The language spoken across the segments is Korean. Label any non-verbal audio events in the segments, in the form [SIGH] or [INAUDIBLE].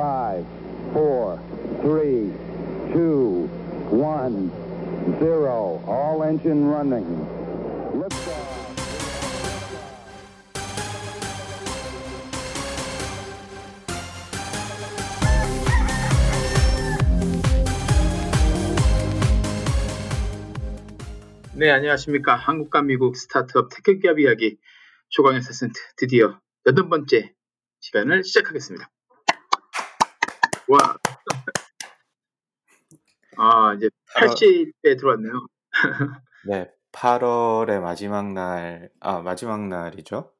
five, four, three, two, one, zero. All engine running. Liftoff. 네, 안녕하십니까. 한국과 미국 스타트업 테크 기업 이야기 조광의 사센트 드디어 여덟 번째 시간을 시작하겠습니다. 와. 아, 이제 80대 들어왔네요. [LAUGHS] 네, 8월의 마지막 날, 아, 마지막 날이죠?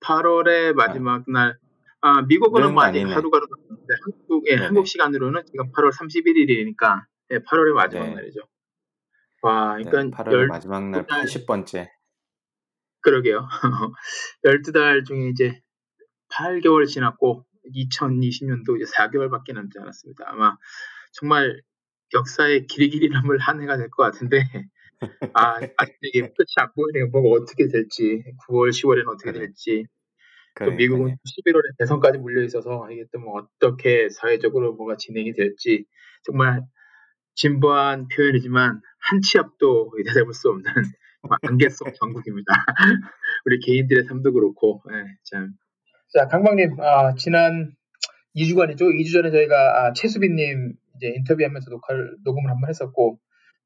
8월의 마지막 날. 아, 는뭐 아직 아니네. 하루가 남았는데 한국, 예, 네네. 한국 시간으로는 지금 8월 31일이니까 예, 8월의 마지막 네. 날이죠. 와, 네, 그러니까 8월의 열 마지막 날 달- 80번째. 그러게요. [LAUGHS] 12달 중에 이제 8개월 지났고 2020년도 이제 4개월밖에 남지 않았습니다. 아마 정말 역사의 길이 길이 남을 한 해가 될 것 같은데 [LAUGHS] 아, 아직 이게 끝이 안 보이네요. 뭐가 어떻게 될지 9월, 10월에는 어떻게 그래. 될지 또 그러니까요. 미국은 11월에 대선까지 물려 있어서 이게 또 뭐 어떻게 사회적으로 뭐가 진행이 될지 정말 진부한 표현이지만 한 치 앞도 되잡을 수 없는 정말 안개 속 전국입니다. [LAUGHS] 우리 개인들의 삶도 그렇고 예, 참. 자 강박님 아, 지난 2주간이죠. 2주 전에 저희가 아, 최수빈님 이제 인터뷰하면서 녹화를 녹음을 한번 했었고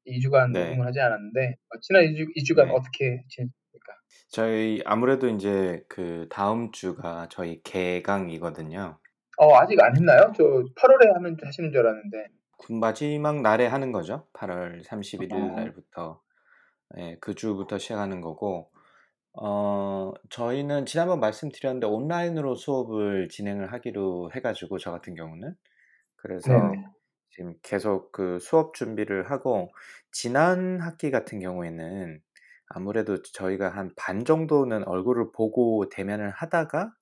2주간 네. 녹음을 하지 않았는데 어, 지난 2주, 2주 간 네. 어떻게 지냈습니까? 저희 아무래도 이제 그 다음 주가 저희 개강이거든요. 어 아직 안 했나요? 저 8월에 하는 하시는 줄 알았는데. 그 마지막 날에 하는 거죠. 8월 31일 어. 날부터. 예, 그 주부터 시작하는 거고, 어, 저희는 지난번 말씀드렸는데 온라인으로 수업을 진행을 하기로 해가지고, 저 같은 경우는. 그래서 네네. 지금 계속 그 수업 준비를 하고, 지난 학기 같은 경우에는 아무래도 저희가 한 반 정도는 얼굴을 보고 대면을 하다가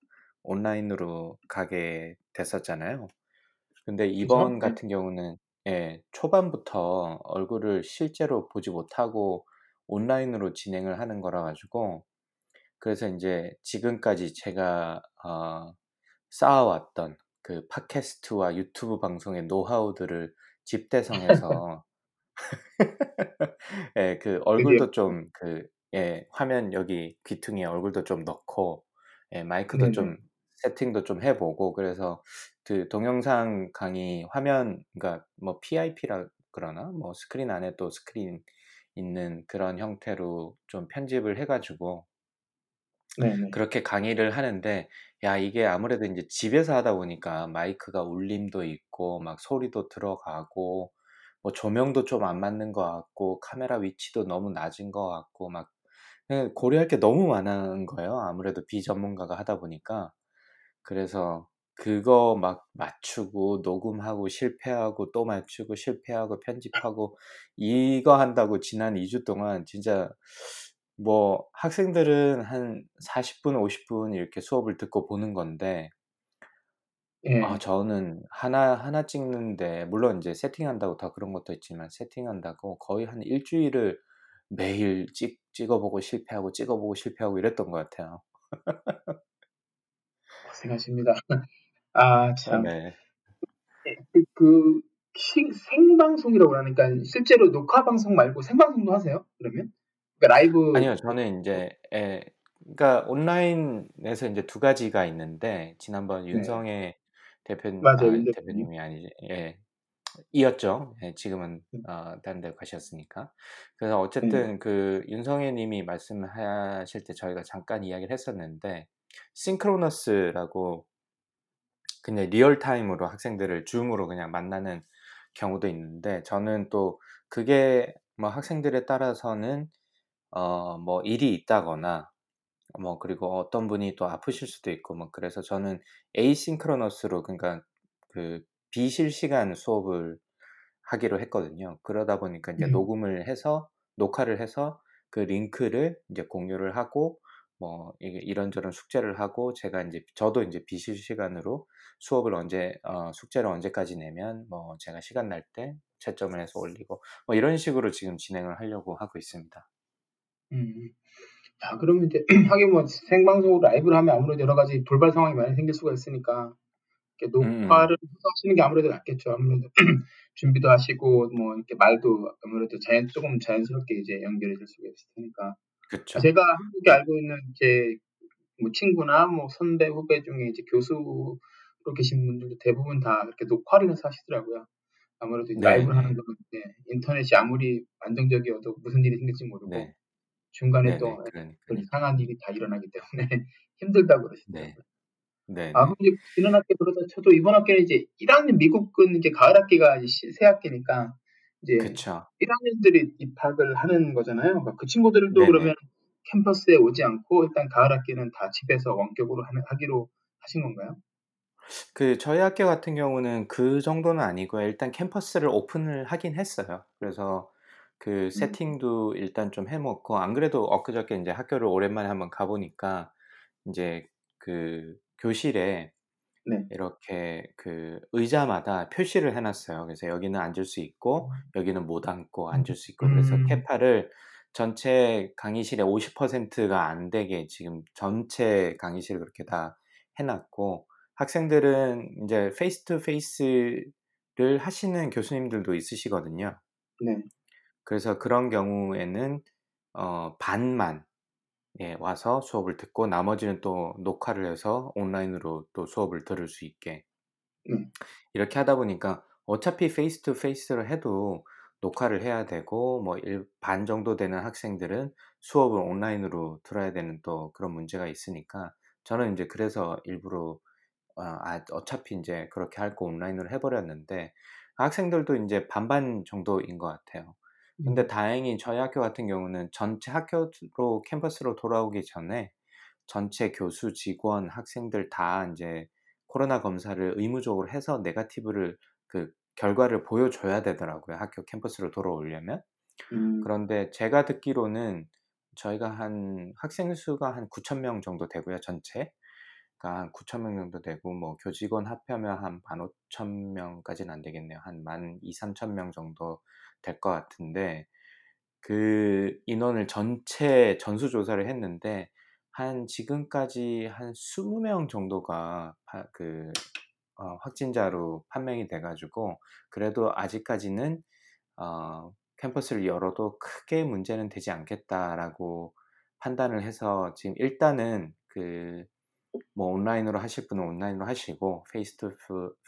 온라인으로 가게 됐었잖아요. 근데 이번 네. 같은 경우는 예, 초반부터 얼굴을 실제로 보지 못하고 온라인으로 진행을 하는 거라 가지고 그래서 이제 지금까지 제가 어, 쌓아왔던 그 팟캐스트와 유튜브 방송의 노하우들을 집대성해서 [LAUGHS] 예, 그 얼굴도 좀 그 예, 화면 여기 귀퉁이에 얼굴도 좀 넣고 예, 마이크도 네네. 좀 세팅도 좀 해보고 그래서 그 동영상 강의 화면 그러니까 뭐 PIP라 그러나 뭐 스크린 안에 또 스크린 있는 그런 형태로 좀 편집을 해가지고 네네. 그렇게 강의를 하는데 야 이게 아무래도 이제 집에서 하다 보니까 마이크가 울림도 있고 막 소리도 들어가고 뭐 조명도 좀 안 맞는 것 같고 카메라 위치도 너무 낮은 것 같고 막 그냥 고려할 게 너무 많은 거예요. 아무래도 비전문가가 하다 보니까 그래서 그거 막 맞추고 녹음하고 실패하고 또 맞추고 실패하고 편집하고 이거 한다고 지난 2 주 동안 진짜 뭐 학생들은 한 40분, 50분 이렇게 수업을 듣고 보는 건데 예. 아, 저는 하나 하나 찍는데 물론 이제 세팅한다고 더 그런 것도 있지만 세팅한다고 거의 한 일주일을 매일 찍 찍어 보고 실패하고 찍어 보고 실패하고 이랬던 것 같아요. 고생하십니다. [LAUGHS] 아, 참. 네. 그, 그 시- 생방송이라고 하니까 실제로 녹화 방송 말고 생방송도 하세요? 그러면? 그러니까 라이브 아니요, 저는 이제 예, 그러니까 온라인에서 이제 두 가지가 있는데 지난번 윤성애 대표 네. 맞아요, 아, 윤 대표님. 대표님이 아니지 예, 이었죠. 예, 지금은 음. 어, 다른 데 가셨으니까. 그래서 네. 어쨌든 그 윤성애님이 말씀하실 때 저희가 잠깐 이야기를 했었는데 synchronous라고 그냥 real time으로 학생들을 Zoom으로 그냥 만나는 경우도 있는데 저는 또 그게 뭐 학생들에 따라서는 어 뭐 일이 있다거나 뭐 그리고 어떤 분이 또 아프실 수도 있고 뭐 그래서 저는 에이싱크로너스로 그러니까 그 비실시간 수업을 하기로 했거든요. 그러다 보니까 이제 음. 녹음을 해서 녹화를 해서 그 링크를 이제 공유를 하고 뭐 이런저런 숙제를 하고 제가 이제 저도 이제 비실시간으로 수업을 언제 어, 숙제를 언제까지 내면 뭐 제가 시간 날 때 채점을 해서 올리고 뭐 이런 식으로 지금 진행을 하려고 하고 있습니다. 음. 야, 그러면 이제 [CLEARS THROAT] 하긴 뭐 생방송으로 라이브를 하면 아무래도 여러 가지 돌발 상황이 많이 생길 수가 있으니까 이렇게 녹화를 음. 하시는 게 아무래도 낫겠죠. 아무래도 [CLEARS THROAT] 준비도 하시고 뭐 이렇게 말도 아무래도 자연 조금 자연스럽게 이제 연결이 될 수가 있을 테니까. 그렇죠. 제가 한국에 알고 있는 제뭐 친구나 뭐 선배 후배 중에 이제 교수로 계신 분들도 대부분 다 이렇게 녹화를 해서 하시더라고요. 아무래도 네. 라이브를 하는 거는 네, 인터넷이 아무리 안정적이어도 무슨 일이 생길지 모르고 네. 중간에 네네, 또 그러니까요. 이상한 일이 다 일어나기 때문에 [LAUGHS] 힘들다고 그러시더라고요. 네. 네. 아, 네. 이제 지난 학기 그러다 쳐도 이번 학기는 이제 1학년 미국은 이제 가을 학기가 이제 새 학기니까 이제 그쵸. 1학년들이 입학을 하는 거잖아요. 그러니까 그 친구들도 네네. 그러면 캠퍼스에 오지 않고 일단 가을 학기는 다 집에서 원격으로 하기로 하신 건가요? 그 저희 학교 같은 경우는 그 정도는 아니고요. 일단 캠퍼스를 오픈을 하긴 했어요. 그래서 그 음. 세팅도 일단 좀 해 놓고 안 그래도 엊그저께 인제 학교를 오랜만에 한번 가 보니까 인제 그 교실에 네. 이렇게 그 의자마다 표시를 해 놨어요. 그래서 여기는 앉을 수 있고 여기는 못 앉고 앉을 수 있고 그래서 음. 캐파를 전체 강의실의 50%가 안 되게 지금 전체 강의실을 그렇게 다 해 놨고 학생들은 인제 face to face를 하시는 교수님들도 있으시거든요. 네. 그래서 그런 경우에는 어 반만 예 와서 수업을 듣고 나머지는 또 녹화를 해서 온라인으로 또 수업을 들을 수 있게 음. 이렇게 하다 보니까 어차피 face to face를 해도 녹화를 해야 되고 뭐 반 정도 되는 학생들은 수업을 온라인으로 들어야 되는 또 그런 문제가 있으니까 저는 인제 그래서 일부러 어, 아 어차피 인제 그렇게 할 거 온라인으로 해 버렸는데 학생들도 인제 반반 정도인 것 같아요. 근데 음. 다행히 저희 학교 같은 경우는 전체 학교로 캠퍼스로 돌아오기 전에 전체 교수, 직원, 학생들 다 인제 코로나 검사를 의무적으로 해서 네거티브를 그 결과를 보여줘야 되더라고요, 학교 캠퍼스로 돌아오려면. 음. 그런데 제가 듣기로는 저희가 한 학생 수가 한 9천 명 정도 되고요, 전체. 그러니까 한 9천 명 정도 되고 뭐 교직원 합하면 한 15,000 명까지는 안 되겠네요. 한 12,3천 명 정도 될 것 같은데 그 인원을 전체 전수 조사를 했는데 한 지금까지 한 20명 정도가 그 어, 확진자로 판명이 돼가지고 그래도 아직까지는 어, 캠퍼스를 열어도 크게 문제는 되지 않겠다라고 판단을 해서 지금 일단은 그 뭐 온라인으로 하실 분은 온라인으로 하시고 face to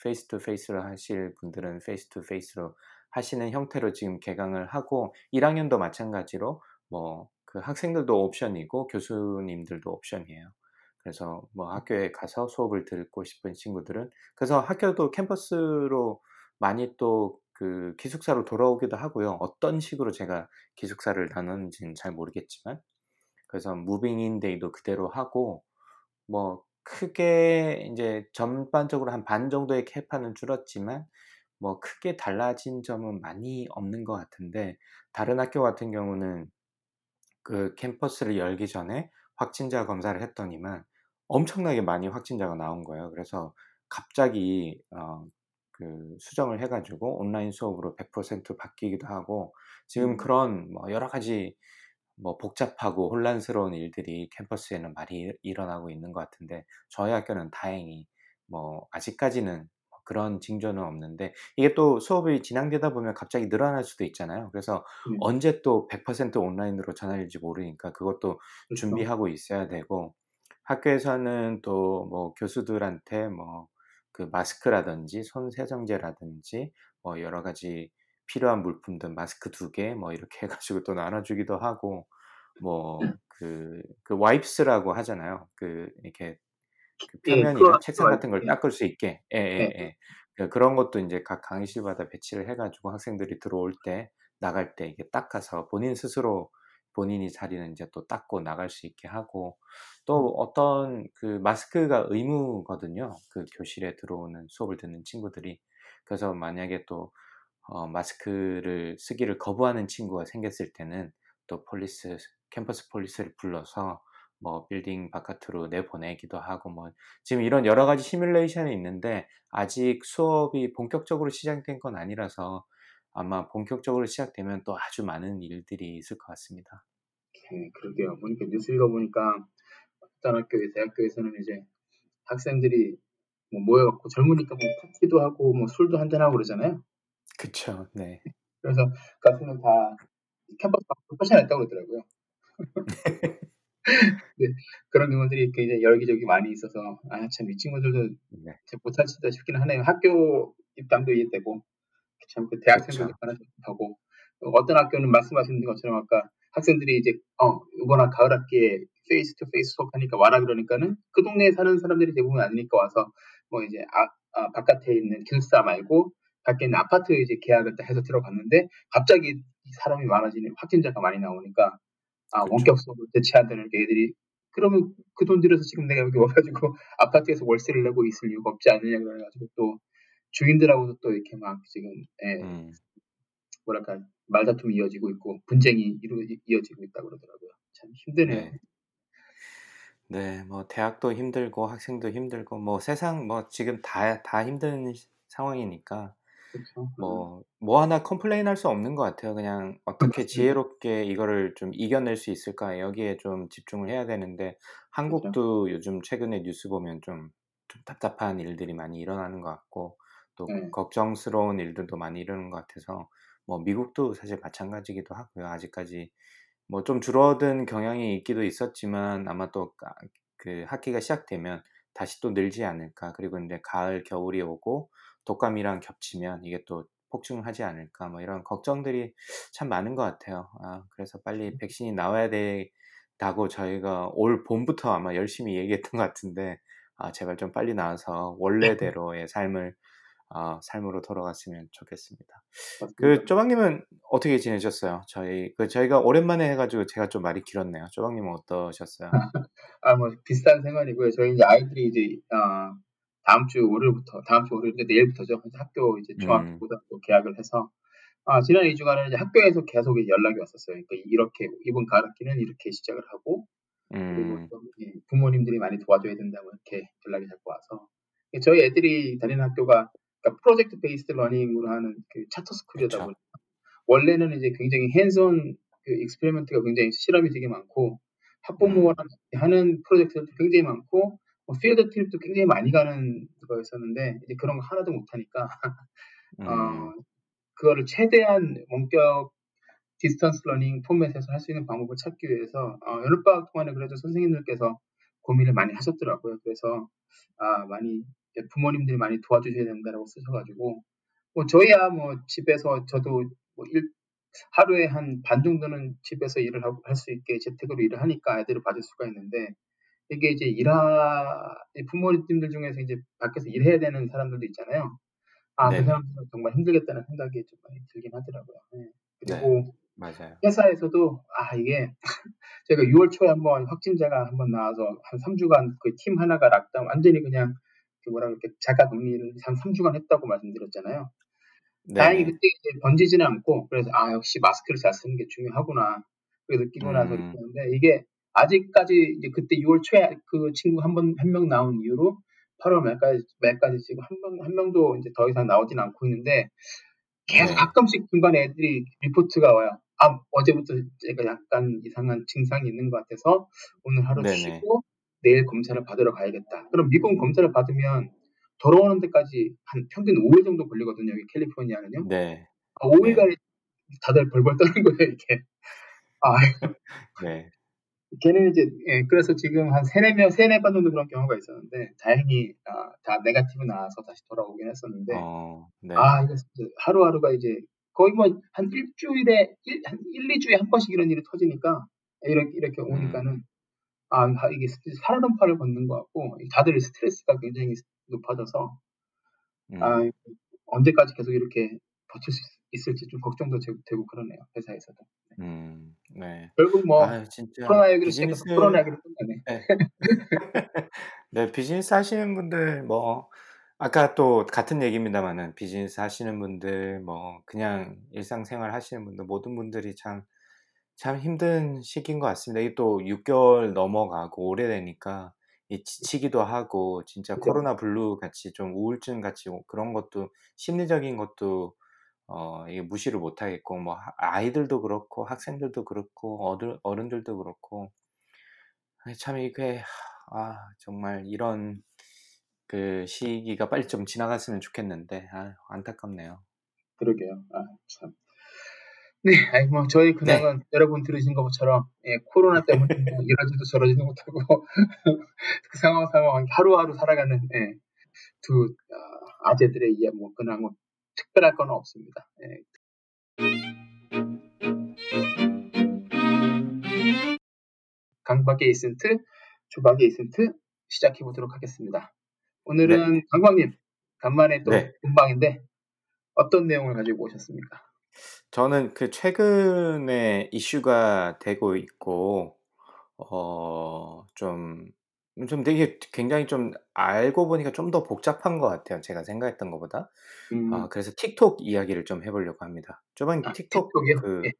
face to face로 하실 분들은 face to face로 하시는 형태로 지금 개강을 하고 1학년도 마찬가지로 뭐 그 학생들도 옵션이고 교수님들도 옵션이에요. 그래서 뭐 학교에 가서 수업을 듣고 싶은 친구들은 그래서 학교도 캠퍼스로 많이 또 그 기숙사로 돌아오기도 하고요. 어떤 식으로 제가 기숙사를 나누는지는 잘 모르겠지만 그래서 무빙인 데이도 그대로 하고 뭐 크게 인제 전반적으로 한 반 정도의 캐파는 줄었지만 뭐 크게 달라진 점은 많이 없는 것 같은데 다른 학교 같은 경우는 그 캠퍼스를 열기 전에 확진자 검사를 했더니만 엄청나게 많이 확진자가 나온 거예요. 그래서 갑자기 어 그 수정을 해 가지고 온라인 수업으로 100% 바뀌기도 하고 지금 음. 그런 뭐 여러 가지 뭐 복잡하고 혼란스러운 일들이 캠퍼스에는 많이 일어나고 있는 것 같은데 저희 학교는 다행히 뭐 아직까지는 뭐 그런 징조는 없는데 이게 또 수업이 진행되다 보면 갑자기 늘어날 수도 있잖아요. 그래서 음. 언제 또 100% 온라인으로 전환일지 모르니까 그것도 그렇죠. 준비하고 있어야 되고 학교에서는 또 뭐 교수들한테 뭐 그 마스크라든지 손 세정제라든지 뭐 여러 가지 필요한 물품들 마스크 두 개 뭐 이렇게 [LAUGHS] 해가지고 또 나눠주기도 하고 뭐그그 그 와이프스라고 하잖아요. 그 이렇게 그 예, 표면이나 예, 책상 같은 걸 닦을 수 있게 예, 예, 네. 예. 그 그런 것도 이제 각 강의실마다 배치를 해가지고 학생들이 들어올 때 나갈 때 이게 닦아서 본인 스스로 본인이 자리는 이제 또 닦고 나갈 수 있게 하고 또 음. 어떤 그 마스크가 의무거든요. 그 교실에 들어오는 수업을 듣는 친구들이 그래서 만약에 또 어, 마스크를 쓰기를 거부하는 친구가 생겼을 때는 또 police campus police를 불러서 뭐 빌딩 바깥으로 내보내기도 하고 뭐 지금 이런 여러 가지 시뮬레이션이 있는데 아직 수업이 본격적으로 시작된 건 아니라서 아마 본격적으로 시작되면 또 아주 많은 일들이 있을 것 같습니다. 네, 그러게요. 보니까 뉴스 읽어보니까 어떤 학교에 대학교에서는 이제 학생들이 뭐 모여갖고 젊으니까 뭐 파티도 하고 뭐 술도 한잔 하고 그러잖아요. 그쵸. 네. 그래서 그 같은 다 캠퍼스 밖으로 쫓아냈다고 그러더라고요. [LAUGHS] 네, 그런 경우들이 굉장히 여기저기 많이 있어서 아 참 이 친구들도 네. 수도 싶기는 하네요. 학교 입장도 이해되고 참 그 대학생들도 하고 어떤 학교는 말씀하신 것처럼 아까 학생들이 이제 어 이번 가을 학기에 face to face 수업하니까 와라 그러니까는 그 동네에 사는 사람들이 대부분 아니니까 와서 뭐 이제 아, 아 바깥에 있는 기숙사 말고 밖에 있는 아파트 이제 계약을 해서 들어갔는데 갑자기 사람이 많아지는 확진자가 많이 나오니까 아 그렇죠. 원격 수업을 대체하는 애들이 그러면 그 돈 들여서 지금 내가 여기 와가지고 [LAUGHS] 아파트에서 월세를 내고 있을 이유가 없지 않느냐 그래가지고 또 주인들하고도 또 이렇게 막 지금 예, 음. 뭐랄까 말다툼이 이어지고 있고 분쟁이 이루, 이어지고 있다 그러더라고요. 참 힘드네요. 네. 네, 뭐 대학도 힘들고 학생도 힘들고 뭐 세상 뭐 지금 다 다 힘든 상황이니까 그쵸. 뭐, 뭐 하나 complain 할 수 없는 것 같아요. 그냥 어떻게 지혜롭게 이거를 좀 이겨낼 수 있을까 여기에 좀 집중을 해야 되는데 한국도 요즘 최근에 뉴스 보면 좀, 좀 답답한 일들이 많이 일어나는 것 같고 또 네. 걱정스러운 일들도 많이 일어나는 것 같아서 뭐 미국도 사실 마찬가지기도 하고요. 아직까지 뭐 좀 줄어든 경향이 있기도 있었지만 아마 또 그 학기가 시작되면 다시 또 늘지 않을까. 그리고 이제 가을, 겨울이 오고 독감이랑 겹치면 이게 또 폭증하지 않을까 뭐 이런 걱정들이 참 많은 것 같아요. 아, 그래서 빨리 음. 백신이 나와야 된다고 저희가 올 봄부터 아마 열심히 얘기했던 것 같은데 아, 제발 좀 빨리 나와서 원래대로의 삶을 어, 삶으로 돌아갔으면 좋겠습니다. 그 쪼박님은 어떻게 지내셨어요? 저희 그 저희가 오랜만에 해가지고 제가 좀 말이 길었네요. 쪼박님은 어떠셨어요? [LAUGHS] 아 뭐 비슷한 생활이고요. 저희 이제 아이들이 이제 어, 다음 주 월요일부터 다음 주 월요일 내일부터죠. 학교 이제 중학교 음. 고등학교 개학을 해서 아, 지난 2주간은 이제 학교에서 계속 연락이 왔었어요. 그러니까 이렇게 이번 가을 학기는 이렇게 시작을 하고 그리고 음. 또 부모님들이 많이 도와줘야 된다고 이렇게 연락이 자꾸 와서 저희 애들이 다니는 학교가 그러니까 project based learning으로 하는 그 charter school이다 보니까 원래는 이제 굉장히 hands-on 그 experiment가 굉장히 실험이 되게 많고 학부모랑 음. 하는 프로젝트도 굉장히 많고 뭐 field trip도 굉장히 많이 가는 거였었는데 이제 그런 거 하나도 못 하니까 [LAUGHS] 음. 어, 그거를 최대한 원격 distance learning 포맷에서 할 수 있는 방법을 찾기 위해서 어, 여름방학 동안에 그래도 선생님들께서 고민을 많이 하셨더라고요. 그래서 아 많이 부모님들이 많이 도와주셔야 된다라고 쓰셔가지고 뭐 저희야 뭐 집에서 저도 뭐 일, 하루에 한 반 정도는 집에서 일을 하고 할 수 있게 재택으로 일을 하니까 애들을 봐줄 수가 있는데 이게 이제 일하 부모님들 중에서 이제 밖에서 일해야 되는 사람들도 있잖아요. 아, 그 사람들은 정말 힘들겠다는 생각이 좀 많이 들긴 하더라고요. 네. 그리고 네, 맞아요. 회사에서도 아 이게 [LAUGHS] 제가 6월 초에 한번 확진자가 한번 나와서 한 3주간 그 팀 하나가 락다운 완전히 그냥 그 뭐라 그렇게 자가 격리를 한 3주간 했다고 말씀드렸잖아요. 네네. 다행히 그때 이제 번지지는 않고 그래서 아 역시 마스크를 잘 쓰는 게 중요하구나 그렇게 느끼고 음. 나서 느꼈는데 이게 아직까지 이제 그때 6월 초에 그 친구 한 번 한 명 나온 이후로 8월 말까지 말까지 지금 한명한 명도 이제 더 이상 나오진 않고 있는데 계속 네. 가끔씩 중간에 애들이 리포트가 와요. 아 어제부터 제가 약간 이상한 증상이 있는 것 같아서 오늘 하루 네네. 쉬고 내일 검사를 받으러 가야겠다. 그럼 미국 검사를 받으면 돌아오는 데까지 한 평균 5일 정도 걸리거든요. 여기 캘리포니아는요. 네. 아, 5일간에 네. 다들 벌벌 떠는 거예요, 이게. [LAUGHS] 아, 네. 걔는 이제 예, 그래서 지금 한 세네 명 세네 번 정도 그런 경우가 있었는데 다행히 아, 다 네가티브 나와서 다시 돌아오긴 했었는데 어, 네. 아 이거 하루하루가 이제 거의 뭐 한 일주일에 일, 한 1, 2주에 한 번씩 이런 일이 터지니까 이렇게 이렇게 음. 오니까는 음. 아 이게 살얼음파를 걷는 것 같고 다들 스트레스가 굉장히 높아져서 음. 아 언제까지 계속 이렇게 버틸 수 있을지 좀 걱정도 되고 그러네요 회사에서도. 음, 네. 결국 뭐 아유, 코로나 얘기를 비즈니스... 코로나 얘기를 끝나네. 네. [LAUGHS] 네, 비즈니스 하시는 분들 뭐 아까 또 같은 얘기입니다만은 비즈니스 하시는 분들 뭐 그냥 일상생활 하시는 분들 모든 분들이 참 참 힘든 시기인 것 같습니다. 이게 또 6개월 넘어가고 오래되니까 지치기도 하고 진짜 그죠. 코로나 블루 같이 좀 우울증 같이 그런 것도 심리적인 것도 어, 이게 무시를 못 하겠고, 뭐, 아이들도 그렇고, 학생들도 그렇고, 어른, 어른들도 그렇고, 참 이게, 아, 정말 이런, 그 시기가 빨리 좀 지나갔으면 좋겠는데 아, 안타깝네요. 그러게요. 아, 참. 네, 아니 뭐 저희 근황은 여러분 들으신 것처럼 예, 코로나 [LAUGHS] 때문에 뭐 이러지도 저러지도 못하고 [LAUGHS] 그 상황 상황 하루하루 살아가는 예, 두 어, 아재들의 이해 뭐 근황은 특별할 건 없습니다. 예. 강박의 이센트, 조박의 이센트 시작해 보도록 하겠습니다. 오늘은 강박님 간만에 또 네. 본방인데 어떤 내용을 가지고 오셨습니까? 저는 그 최근에 이슈가 되고 있고 어, 좀, 좀 되게 굉장히 좀 알고 보니까 좀 더 복잡한 것 같아요. 제가 생각했던 것보다. 음, 아, 그래서 틱톡 이야기를 좀 해보려고 합니다. 저번 아, 틱톡 틱톡이요? 그, 예.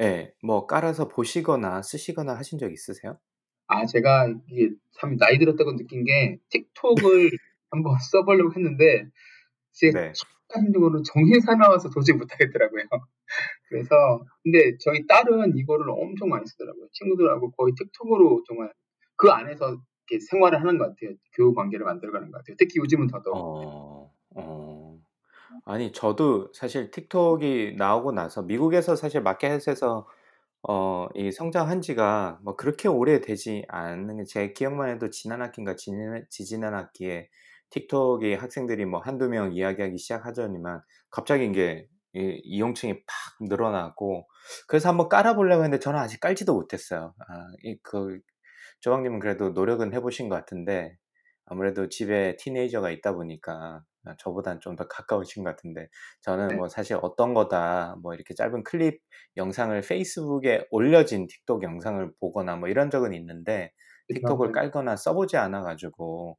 예, 뭐 깔아서 보시거나 쓰시거나 하신 적 있으세요? 아, 제가 이게 참 나이 들었다고 느낀 게 틱톡을 [LAUGHS] 한번 써보려고 했는데 제 네. 경우는 정신사 나와서 도저히 못하겠더라고요. [LAUGHS] 그래서 근데 저희 딸은 이거를 엄청 많이 쓰더라고요. 친구들하고 거의 틱톡으로 정말 그 안에서 생활을 하는 것 같아요. 교우 관계를 만들어가는 것 같아요. 특히 요즘은 더더욱. 어, 어. 아니, 저도 사실 틱톡이 나오고 나서 미국에서 사실 마켓에서 어, 이 성장한 지가 뭐 그렇게 오래 되지 않는 게 제 기억만 해도 지난 학기인가 지난, 지지난 학기에 틱톡이 학생들이 뭐 한두 명 이야기하기 시작하더니만 갑자기 이게 이, 이용층이 팍 늘어나고 그래서 한번 깔아보려고 했는데 저는 아직 깔지도 못했어요. 아, 이, 그, 조방님은 그래도 노력은 해보신 것 같은데 아무래도 집에 티네이저가 있다 보니까 아, 저보단 좀 더 가까우신 것 같은데 저는 네. 뭐 사실 어떤 거다 뭐 이렇게 짧은 클립 영상을 페이스북에 올려진 틱톡 영상을 보거나 뭐 이런 적은 있는데 틱톡을 깔거나 써보지 않아 가지고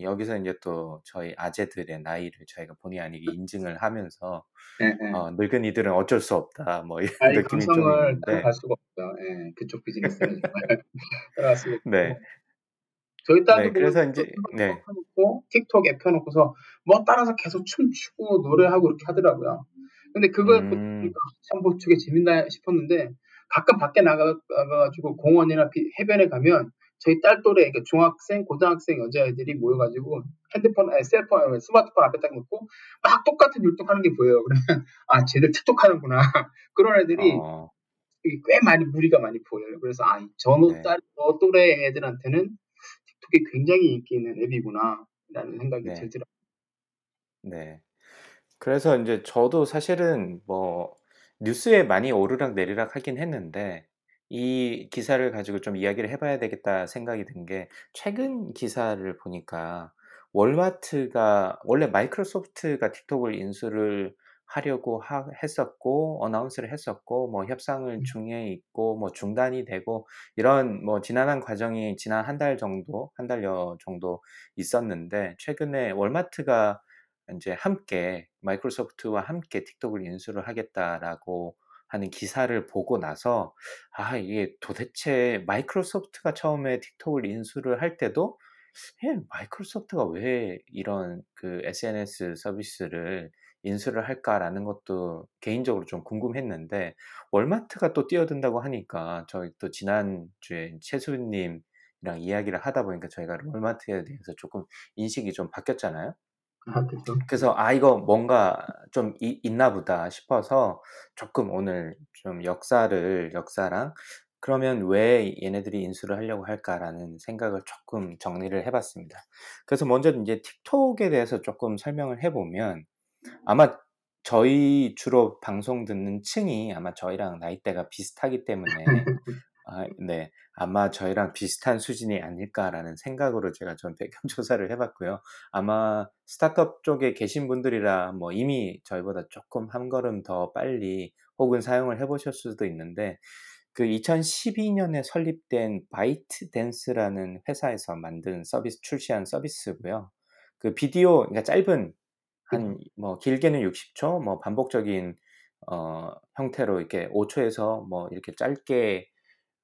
여기서 이제 또 저희 아재들의 나이를 저희가 본의 아니게 인증을 하면서 네, 네. 어, 늙은이들은 어쩔 수 없다 뭐 이런 아, 이 느낌이 좀 감성을 있는데 따라갈 수가 없어요. 예, 그쪽 비즈니스는 없고. [LAUGHS] 네, 저희 딸도 네, 보면 그래서 이제 네, 켜놓고 틱톡 앱 켜놓고서 뭐 따라서 계속 춤추고 노래하고 이렇게 하더라고요. 근데 그걸 음, 참뭐 저게 재밌나 싶었는데 가끔 밖에 나가가지고 공원이나 비- 해변에 가면 저희 딸 또래 그러니까 중학생, 고등학생 여자애들이 모여가지고 핸드폰, 아니, 셀폰, 스마트폰 앞에 딱 놓고 막 똑같은 율동하는 게 보여요. 그러면 [LAUGHS] 아 쟤들 틱톡 하는구나. [LAUGHS] 그런 애들이 어, 꽤 많이 무리가 많이 보여요. 그래서 아, 저 네. 딸, 저 또래 애들한테는 틱톡이 굉장히 인기 있는 앱이구나라는 생각이 네. 들더라고요. 네. 그래서 이제 저도 사실은 뭐 뉴스에 많이 오르락 내리락 하긴 했는데 이 기사를 가지고 좀 이야기를 해봐야 되겠다 생각이 든 게 최근 기사를 보니까 월마트가 원래 마이크로소프트가 틱톡을 인수를 하려고 하- 했었고 어나운스를 했었고 뭐 협상을 중에 있고 뭐 중단이 되고 이런 뭐 지난한 과정이 지난 한 달 정도 한 달여 정도 있었는데 최근에 월마트가 이제 함께 마이크로소프트와 함께 틱톡을 인수를 하겠다라고 하는 기사를 보고 나서 아 이게 도대체 마이크로소프트가 처음에 틱톡을 인수를 할 때도 예, 마이크로소프트가 왜 이런 그 SNS 서비스를 인수를 할까라는 것도 개인적으로 좀 궁금했는데 월마트가 또 뛰어든다고 하니까 저희 또 지난주에 최수님이랑 이야기를 하다 보니까 저희가 월마트에 대해서 조금 인식이 좀 바뀌었잖아요. 아, 그렇죠. 그래서 아 이거 뭔가 좀 이- 있나 보다 싶어서 조금 오늘 좀 역사를 역사랑 그러면 왜 얘네들이 인수를 하려고 할까라는 생각을 조금 정리를 해봤습니다. 그래서 먼저 이제 틱톡에 대해서 조금 설명을 해보면 아마 저희 주로 방송 듣는 층이 아마 저희랑 나이대가 비슷하기 때문에 [LAUGHS] 아, 네. 아마 저희랑 비슷한 수준이 아닐까라는 생각으로 제가 좀 배경 [LAUGHS] 조사를 해봤고요. 아마 스타트업 쪽에 계신 분들이라 뭐 이미 저희보다 조금 한 걸음 더 빨리 혹은 사용을 해보실 수도 있는데 그 2012년에 설립된 바이트 댄스라는 회사에서 만든 서비스 출시한 서비스고요. 그 비디오 그러니까 짧은 한 뭐 길게는 60초 뭐 반복적인 어 형태로 이렇게 5초에서 뭐 이렇게 짧게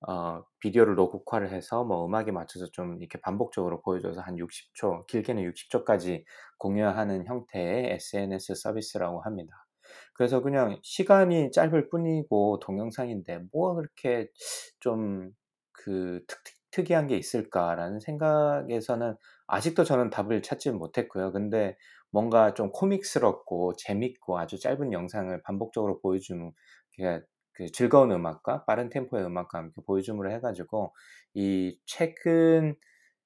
어 비디오를 녹화를 해서 뭐 음악에 맞춰서 좀 이렇게 반복적으로 보여줘서 한 60초 길게는 60초까지 공유하는 형태의 SNS 서비스라고 합니다. 그래서 그냥 시간이 짧을 뿐이고 동영상인데 뭐가 그렇게 좀그특 특이한 게 있을까라는 생각에서는 아직도 저는 답을 찾지 못했고요. 근데 뭔가 좀 코믹스럽고 재밌고 아주 짧은 영상을 반복적으로 보여주는 그 그 즐거운 음악과 빠른 템포의 음악과 함께 보여줌으로 해가지고 이 최근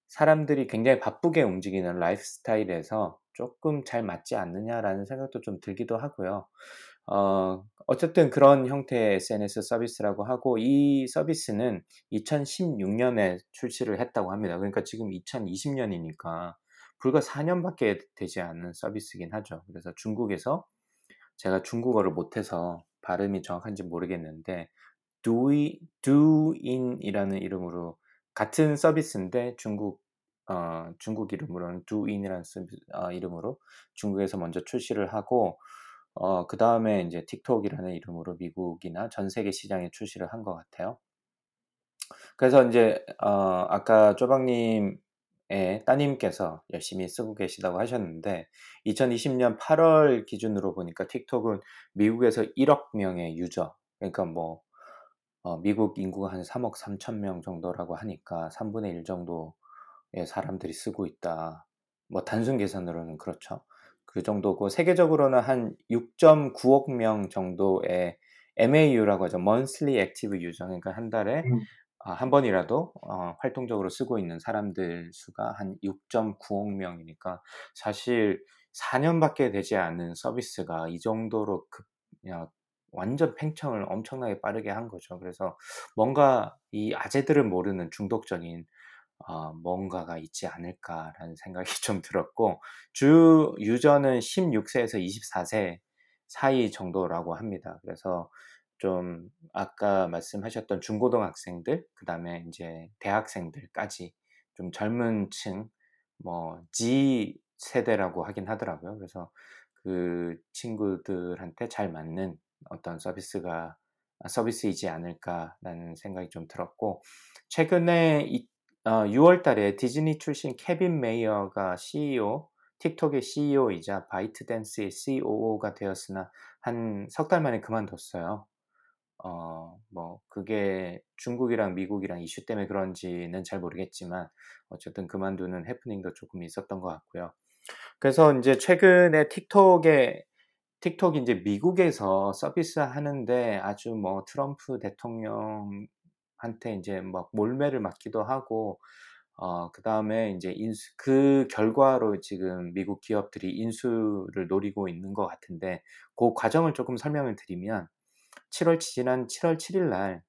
사람들이 굉장히 바쁘게 움직이는 라이프 스타일에서 조금 잘 맞지 않느냐라는 생각도 좀 들기도 하고요. 어, 어쨌든 그런 형태의 SNS 서비스라고 하고 이 서비스는 2016년에 출시를 했다고 합니다. 그러니까 지금 2020년이니까 불과 4년밖에 되지 않은 서비스긴 하죠. 그래서 중국에서 제가 중국어를 못해서 발음이 정확한지 모르겠는데 do이 do인이라는 이름으로 같은 서비스인데 중국 어, 중국 이름으로는 서비스, 어, 이름으로 중국에서 먼저 출시를 하고 어, 그 다음에 이제 틱톡이라는 이름으로 미국이나 전 세계 시장에 출시를 한 것 같아요. 그래서 이제 어, 아까 쪼박님 의 따님께서 열심히 쓰고 계시다고 하셨는데 2020년 8월 기준으로 보니까 틱톡은 미국에서 1억 명의 유저 그러니까 뭐 어, 미국 인구가 한 3억 3천 명 정도라고 하니까 3분의 1 정도의 사람들이 쓰고 있다. 뭐 단순 계산으로는 그렇죠. 그 정도고 세계적으로는 한 6.9억 명 정도의 MAU라고 하죠. Monthly Active User 그러니까 한 달에 음. 아, 한 번이라도 어, 활동적으로 쓰고 있는 사람들 수가 한 6.9억 명이니까 사실 4년밖에 되지 않은 서비스가 이 정도로 급, 완전 팽창을 엄청나게 빠르게 한 거죠. 그래서 뭔가 이 아재들을 모르는 중독적인 어, 뭔가가 있지 않을까라는 생각이 [LAUGHS] 좀 들었고 주 유저는 16세에서 24세 사이 정도라고 합니다. 그래서 좀 아까 말씀하셨던 중고등학생들, 그 다음에 이제 대학생들까지 좀 젊은 층, 뭐, G 세대라고 하긴 하더라고요. 그래서 그 친구들한테 잘 맞는 어떤 서비스가, 서비스이지 않을까라는 생각이 좀 들었고, 최근에 이, 어, 6월 달에 디즈니 출신 케빈 메이어가 CEO, 틱톡의 CEO이자 바이트댄스의 COO가 되었으나 한 석 달 만에 그만뒀어요. 어, 뭐, 그게 중국이랑 미국이랑 이슈 때문에 그런지는 잘 모르겠지만, 어쨌든 그만두는 해프닝도 조금 있었던 것 같고요. 그래서 이제 최근에 틱톡에, 틱톡이 이제 미국에서 서비스 하는데 아주 뭐 트럼프 대통령한테 이제 막 몰매를 맞기도 하고, 어, 그 다음에 이제 인수, 그 결과로 지금 미국 기업들이 인수를 노리고 있는 것 같은데, 그 과정을 조금 설명을 드리면, 7월 지난 7월 7일 날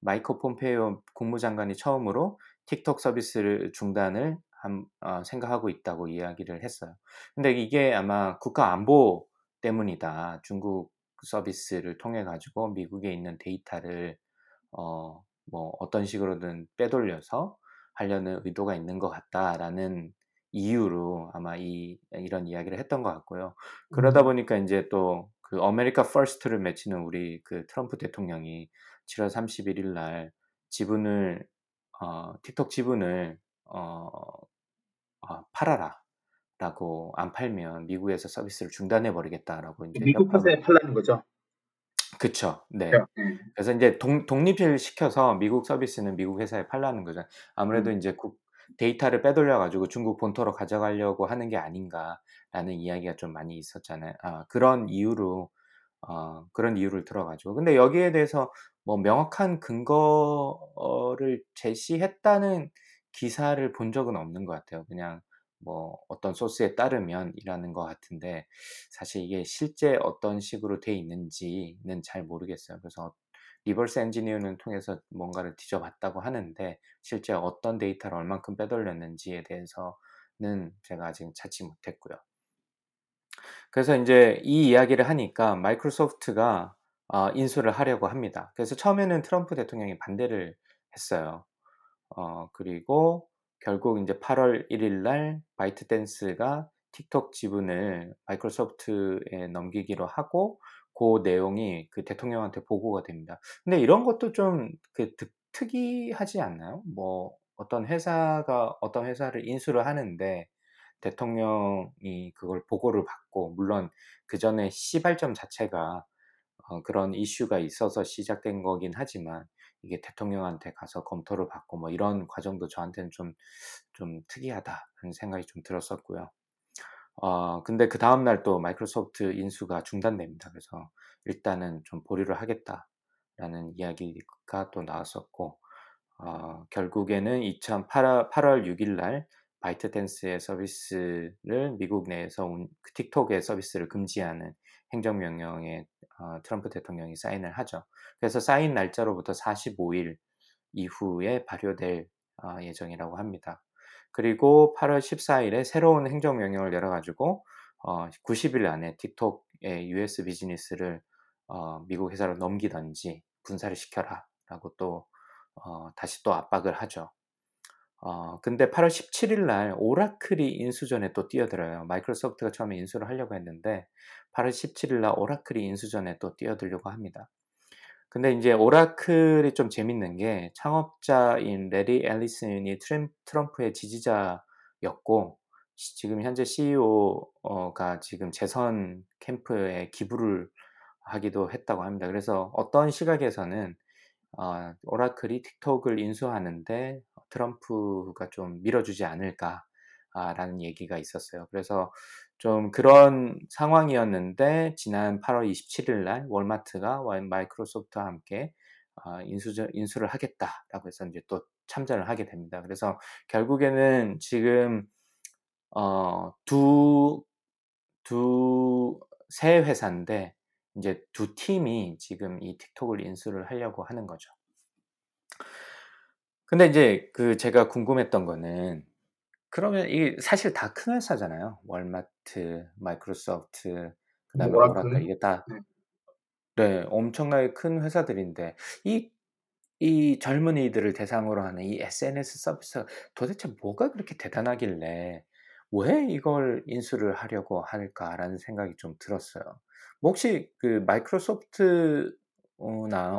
마이크 폼페이오 국무장관이 처음으로 틱톡 서비스를 중단을 한, 어, 생각하고 있다고 이야기를 했어요. 근데 이게 아마 국가 안보 때문이다. 중국 서비스를 통해 가지고 미국에 있는 데이터를 어, 뭐 어떤 식으로든 빼돌려서 하려는 의도가 있는 것 같다라는 이유로 아마 이 이런 이야기를 했던 것 같고요. 그러다 음. 보니까 이제 또 그 America First를 외치는 우리 그 트럼프 대통령이 7월 31일 날 지분을 어, 틱톡 지분을 어, 어, 팔아라라고 안 팔면 미국에서 서비스를 중단해 버리겠다라고 이제 미국 회사에 팔라는 거죠. 그쵸. 네. 그렇죠. 음. 그래서 이제 독, 독립을 시켜서 미국 서비스는 미국 회사에 팔라는 거죠. 아무래도 음. 이제 국, 데이터를 빼돌려 가지고 중국 본토로 가져가려고 하는 게 아닌가라는 이야기가 좀 많이 있었잖아요. 아, 그런 이유로 어, 그런 이유를 들어가지고. 근데 여기에 대해서 뭐 명확한 근거를 제시했다는 기사를 본 적은 없는 것 같아요. 그냥 뭐 어떤 소스에 따르면이라는 것 같은데 사실 이게 실제 어떤 식으로 돼 있는지는 잘 모르겠어요. 그래서 reverse engineering을 통해서 뭔가를 뒤져봤다고 하는데 실제 어떤 데이터를 얼만큼 빼돌렸는지에 대해서는 제가 아직 찾지 못했고요. 그래서 이제 이 이야기를 하니까 마이크로소프트가 어, 인수를 하려고 합니다. 그래서 처음에는 트럼프 대통령이 반대를 했어요. 어, 그리고 결국 이제 8월 1일 날 바이트댄스가 틱톡 지분을 마이크로소프트에 넘기기로 하고 그 내용이 그 대통령한테 보고가 됩니다. 근데 이런 것도 좀 그 특이하지 않나요? 뭐 어떤 회사가 어떤 회사를 인수를 하는데 대통령이 그걸 보고를 받고 물론 그 전에 시발점 자체가 어, 그런 이슈가 있어서 시작된 거긴 하지만 이게 대통령한테 가서 검토를 받고 뭐 이런 과정도 저한테는 좀, 좀 특이하다는 생각이 좀 들었었고요. 어, 근데 그 다음날 또 마이크로소프트 인수가 중단됩니다. 그래서 일단은 좀 보류를 하겠다라는 이야기가 또 나왔었고, 어, 결국에는 2008, 8월 6일 날 바이트댄스의 서비스를 미국 내에서 그 틱톡의 서비스를 금지하는 행정명령에 어, 트럼프 대통령이 사인을 하죠. 그래서 사인 날짜로부터 45일 이후에 발효될 어, 예정이라고 합니다. 그리고 8월 14일에 새로운 행정 명령을 내려가지고 어, 90일 안에 틱톡의 US 비즈니스를 어, 미국 회사로 넘기던지 분사를 시켜라 라고 또 어, 다시 또 압박을 하죠. 어, 근데 8월 17일 날 오라클이 인수전에 또 뛰어들어요. 마이크로소프트가 처음에 인수를 하려고 했는데 8월 17일 날 오라클이 인수전에 또 뛰어들려고 합니다. 근데 이제 오라클이 좀 재밌는 게 창업자인 레리 앨리슨이 트럼프의 지지자였고 지금 현재 CEO가 지금 재선 캠프에 기부를 하기도 했다고 합니다. 그래서 어떤 시각에서는 어, 오라클이 틱톡을 인수하는데 트럼프가 좀 밀어주지 않을까라는 얘기가 있었어요. 그래서 좀 그런 상황이었는데 지난 8월 27일 날 월마트가 마이크로소프트와 함께 어, 인수 인수를 하겠다라고 해서 이제 또 참전을 하게 됩니다. 그래서 결국에는 지금 어, 두, 두, 세 회사인데 이제 두 팀이 지금 이 틱톡을 인수를 하려고 하는 거죠. 근데 이제 그 제가 궁금했던 거는 그러면 이 사실 다 큰 회사잖아요. 월마트, 마이크로소프트, 그다음에 오라클 이게 다 네. 네, 엄청나게 큰 회사들인데 이, 이 젊은이들을 대상으로 하는 이 SNS 서비스가 도대체 뭐가 그렇게 대단하길래 왜 이걸 인수를 하려고 할까라는 생각이 좀 들었어요. 뭐 혹시 그 마이크로소프트나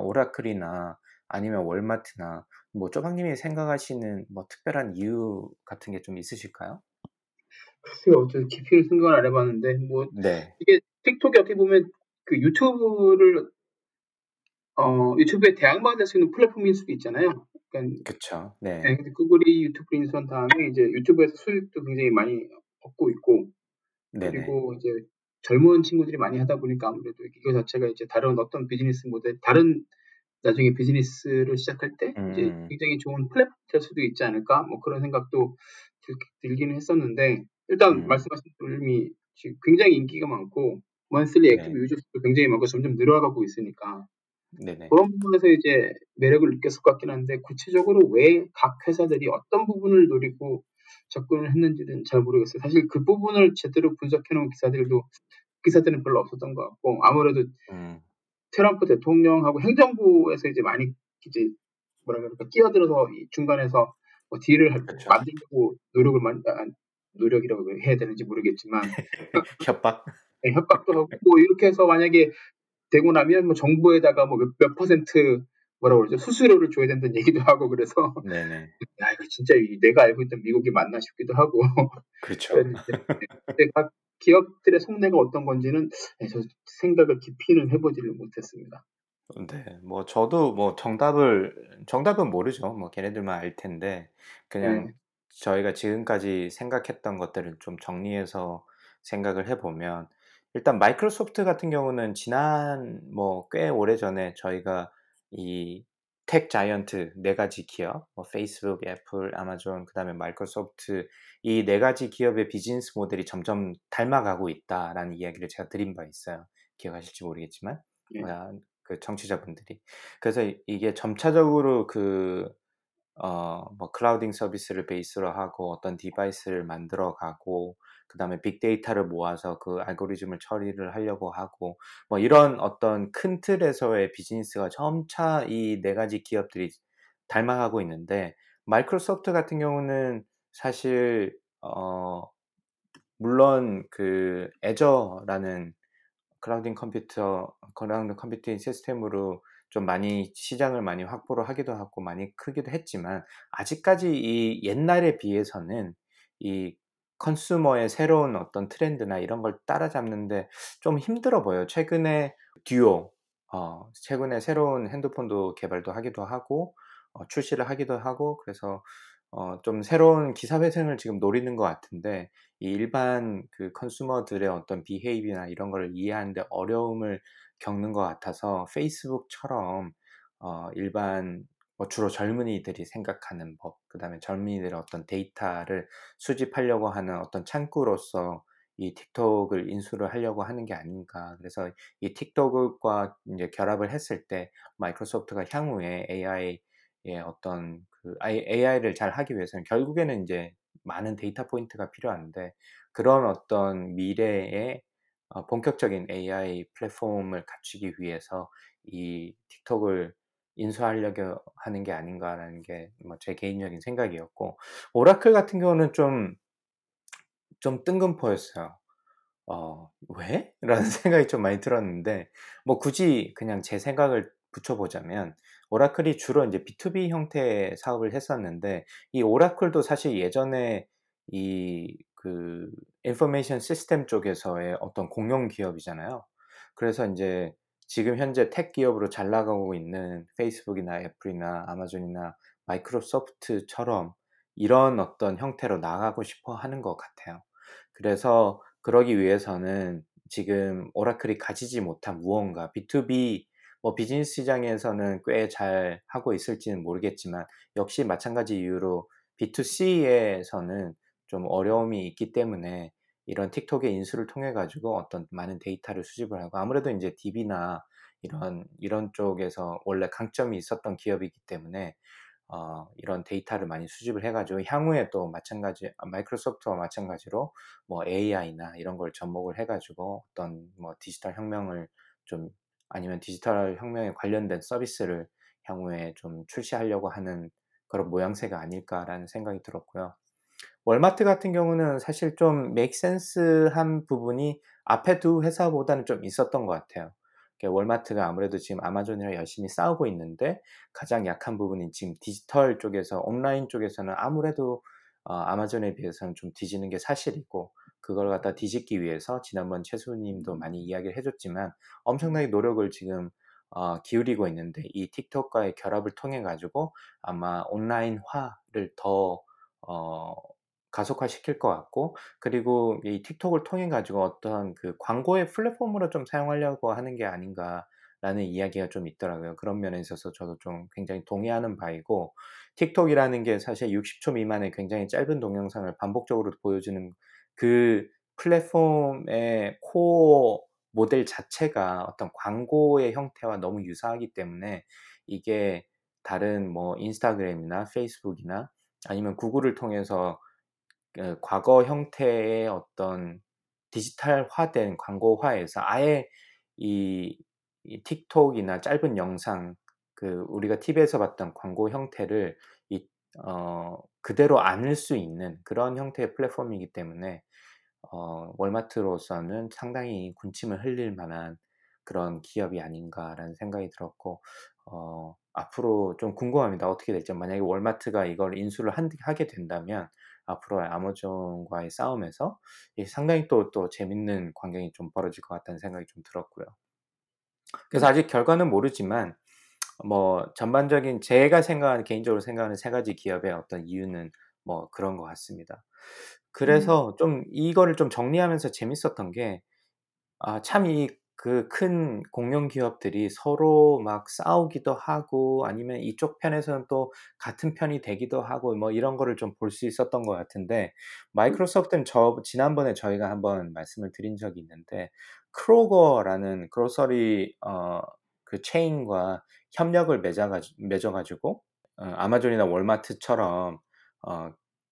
오라클이나 아니면 월마트나 뭐 쪼박님이 생각하시는 뭐 특별한 이유 같은 게 좀 있으실까요? 글쎄요, 저 깊이를 생각을 안 해봤는데 뭐 네. 이게 틱톡이 어떻게 보면 그 유튜브를 어 유튜브에 대항마될 수 있는 플랫폼일 수도 있잖아요. 그러니까 그쵸. 네. 네, 구글이 유튜브 인수한 다음에 이제 유튜브에서 수익도 굉장히 많이 얻고 있고 네네. 그리고 이제 젊은 친구들이 많이 하다 보니까 아무래도 이거 자체가 이제 다른 어떤 비즈니스 모델, 다른 나중에 비즈니스를 시작할 때 음. 이제 굉장히 좋은 플랫폼 될 수도 있지 않을까 뭐 그런 생각도 들, 기는 했었는데 일단 음. 말씀하신 이미 지금 굉장히 인기가 많고 monthly active 네. user수도 굉장히 많고 점점 늘어가고 있으니까 네네. 그런 부분에서 이제 매력을 느꼈을 것 같긴 한데 구체적으로 왜 각 회사들이 어떤 부분을 노리고 접근을 했는지는 잘 모르겠어요. 사실 그 부분을 제대로 분석해 놓은 기사들도 기사들은 별로 없었던 것 같고 아무래도 음. 트럼프 대통령하고 행정부에서 이제 많이 이제 뭐라 그럴까 끼어들어서 중간에서 뭐 딜을 그렇죠. 만들려고 노력을 만 아, 노력이라고 해야 되는지 모르겠지만 [LAUGHS] 협박 네, 협박도 하고 뭐 이렇게 해서 만약에 되고 나면 뭐 정부에다가 뭐몇 퍼센트 뭐라 그러죠 수수료를 줘야 된다는 얘기도 하고 그래서 네네. [LAUGHS] 야 이거 진짜 내가 알고 있던 미국이 맞나 싶기도 하고 그렇죠. 근데 각 기업들의 속내가 어떤 건지는 네, 저 생각을 깊이는 해보지를 못했습니다. 네, 뭐 저도 뭐 정답을 정답은 모르죠. 뭐 걔네들만 알 텐데 그냥 네. 저희가 지금까지 생각했던 것들을 좀 정리해서 생각을 해보면 일단 마이크로소프트 같은 경우는 지난 뭐 꽤 오래 전에 저희가 이 tech giant 네 가지 기업, 뭐 페이스북, 애플, 아마존, 그다음에 마이크로소프트 이 네 가지 기업의 비즈니스 모델이 점점 닮아가고 있다라는 이야기를 제가 드린 바 있어요. 기억하실지 모르겠지만 네. 그 청취자분들이 그래서 이게 점차적으로 그 어, 뭐 clouding 서비스를 베이스로 하고 어떤 device를 만들어 가고 그 다음에 빅데이터를 모아서 그 알고리즘을 처리를 하려고 하고 뭐 이런 어떤 큰 틀에서의 비즈니스가 점차 이 네 가지 기업들이 닮아가고 있는데 마이크로소프트 같은 경우는 사실 어 물론 그 애저라는 clouding 컴퓨터 cloud computing 시스템으로 좀 많이 시장을 많이 확보를 하기도 하고 많이 크기도 했지만 아직까지 이 옛날에 비해서는 이 컨슈머의 새로운 어떤 트렌드나 이런 걸 따라잡는데 좀 힘들어 보여요. 최근에 듀오 어, 최근에 새로운 핸드폰도 개발도 하기도 하고 어, 출시를 하기도 하고 그래서 어, 좀 새로운 기사 회생을 지금 노리는 것 같은데 이 일반 그 컨슈머들의 어떤 비헤이비나 이런 걸 이해하는데 어려움을 겪는 것 같아서 페이스북처럼 어, 일반 뭐 주로 젊은이들이 생각하는 법, 그 다음에 젊은이들의 어떤 데이터를 수집하려고 하는 어떤 창구로서 이 틱톡을 인수를 하려고 하는 게 아닌가. 그래서 이 틱톡과 이제 결합을 했을 때 마이크로소프트가 향후에 AI의 어떤 그 AI를 잘 하기 위해서는 결국에는 이제 많은 data point가 필요한데 그런 어떤 미래의 어, 본격적인 AI 플랫폼을 갖추기 위해서 이 틱톡을 인수하려고 하는 게 아닌가라는 게 뭐 제 개인적인 생각이었고 오라클 같은 경우는 좀 좀 뜬금포였어요. 어, 왜? [LAUGHS] 라는 생각이 좀 많이 들었는데 뭐 굳이 그냥 제 생각을 붙여보자면 오라클이 주로 이제 B2B 형태의 사업을 했었는데 이 오라클도 사실 예전에 이 그 인포메이션 시스템 쪽에서의 어떤 공용 기업이잖아요. 그래서 이제 지금 현재 택 기업으로 잘 나가고 있는 페이스북이나 애플이나 아마존이나 마이크로소프트처럼 이런 어떤 형태로 나가고 싶어 하는 것 같아요. 그래서 그러기 위해서는 지금 오라클이 가지지 못한 무언가 B2B 뭐 비즈니스 시장에서는 꽤 잘 하고 있을지는 모르겠지만 역시 마찬가지 이유로 B2C에서는 좀 어려움이 있기 때문에 이런 틱톡의 인수를 통해 가지고 어떤 많은 데이터를 수집을 하고 아무래도 이제 DB나 이런 이런 쪽에서 원래 강점이 있었던 기업이기 때문에 어, 이런 데이터를 많이 수집을 해가지고 향후에 또 마찬가지 아, 마이크로소프트와 마찬가지로 뭐 AI나 이런 걸 접목을 해가지고 어떤 뭐 디지털 혁명을 좀 아니면 디지털 혁명에 관련된 서비스를 향후에 좀 출시하려고 하는 그런 모양새가 아닐까라는 생각이 들었고요. 월마트 같은 경우는 사실 좀 메이크센스한 부분이 앞에 두 회사보다는 좀 있었던 것 같아요. 월마트가 아무래도 지금 아마존이랑 열심히 싸우고 있는데 가장 약한 부분이 지금 디지털 쪽에서 온라인 쪽에서는 아무래도 어, 아마존에 비해서는 좀 뒤지는 게 사실이고 그걸 갖다 뒤집기 위해서 지난번 최수님도 많이 이야기를 해줬지만 엄청나게 노력을 지금 어, 기울이고 있는데 이 틱톡과의 결합을 통해 가지고 아마 온라인화를 더 어, 가속화 시킬 것 같고 그리고 이 틱톡을 통해 가지고 어떤 그 광고의 플랫폼으로 좀 사용하려고 하는 게 아닌가 라는 이야기가 좀 있더라고요. 그런 면에 있어서 저도 좀 굉장히 동의하는 바이고 틱톡이라는 게 사실 60초 미만의 굉장히 짧은 동영상을 반복적으로 보여주는 그 플랫폼의 코어 모델 자체가 어떤 광고의 형태와 너무 유사하기 때문에 이게 다른 뭐 인스타그램이나 페이스북이나 아니면 구글을 통해서 그 과거 형태의 어떤 디지털화된 광고화에서 아예 이, 이 틱톡이나 짧은 영상 그 우리가 TV에서 봤던 광고 형태를 이, 어, 그대로 안을 수 있는 그런 형태의 플랫폼이기 때문에 어, 월마트로서는 상당히 군침을 흘릴 만한 그런 기업이 아닌가라는 생각이 들었고 어, 앞으로 좀 궁금합니다. 어떻게 될지 만약에 월마트가 이걸 인수를 한, 하게 된다면 앞으로의 아마존과의 싸움에서 상당히 또, 또 재밌는 광경이 좀 벌어질 것 같다는 생각이 좀 들었고요. 그래서 아직 결과는 모르지만 뭐 전반적인 제가 생각하는 개인적으로 생각하는 세 가지 기업의 어떤 이유는 뭐 그런 것 같습니다. 그래서 음. 좀 이거를 좀 정리하면서 재밌었던 게 아, 참 이 그 큰 공룡 기업들이 서로 막 싸우기도 하고 아니면 이쪽 편에서는 또 같은 편이 되기도 하고 뭐 이런 거를 좀 볼 수 있었던 것 같은데 마이크로소프트는 저 지난번에 저희가 한번 말씀을 드린 적이 있는데 크로거라는 그로서리 어, 그 체인과 협력을 맺어가지고, 맺어가지고 어, 아마존이나 월마트처럼 어,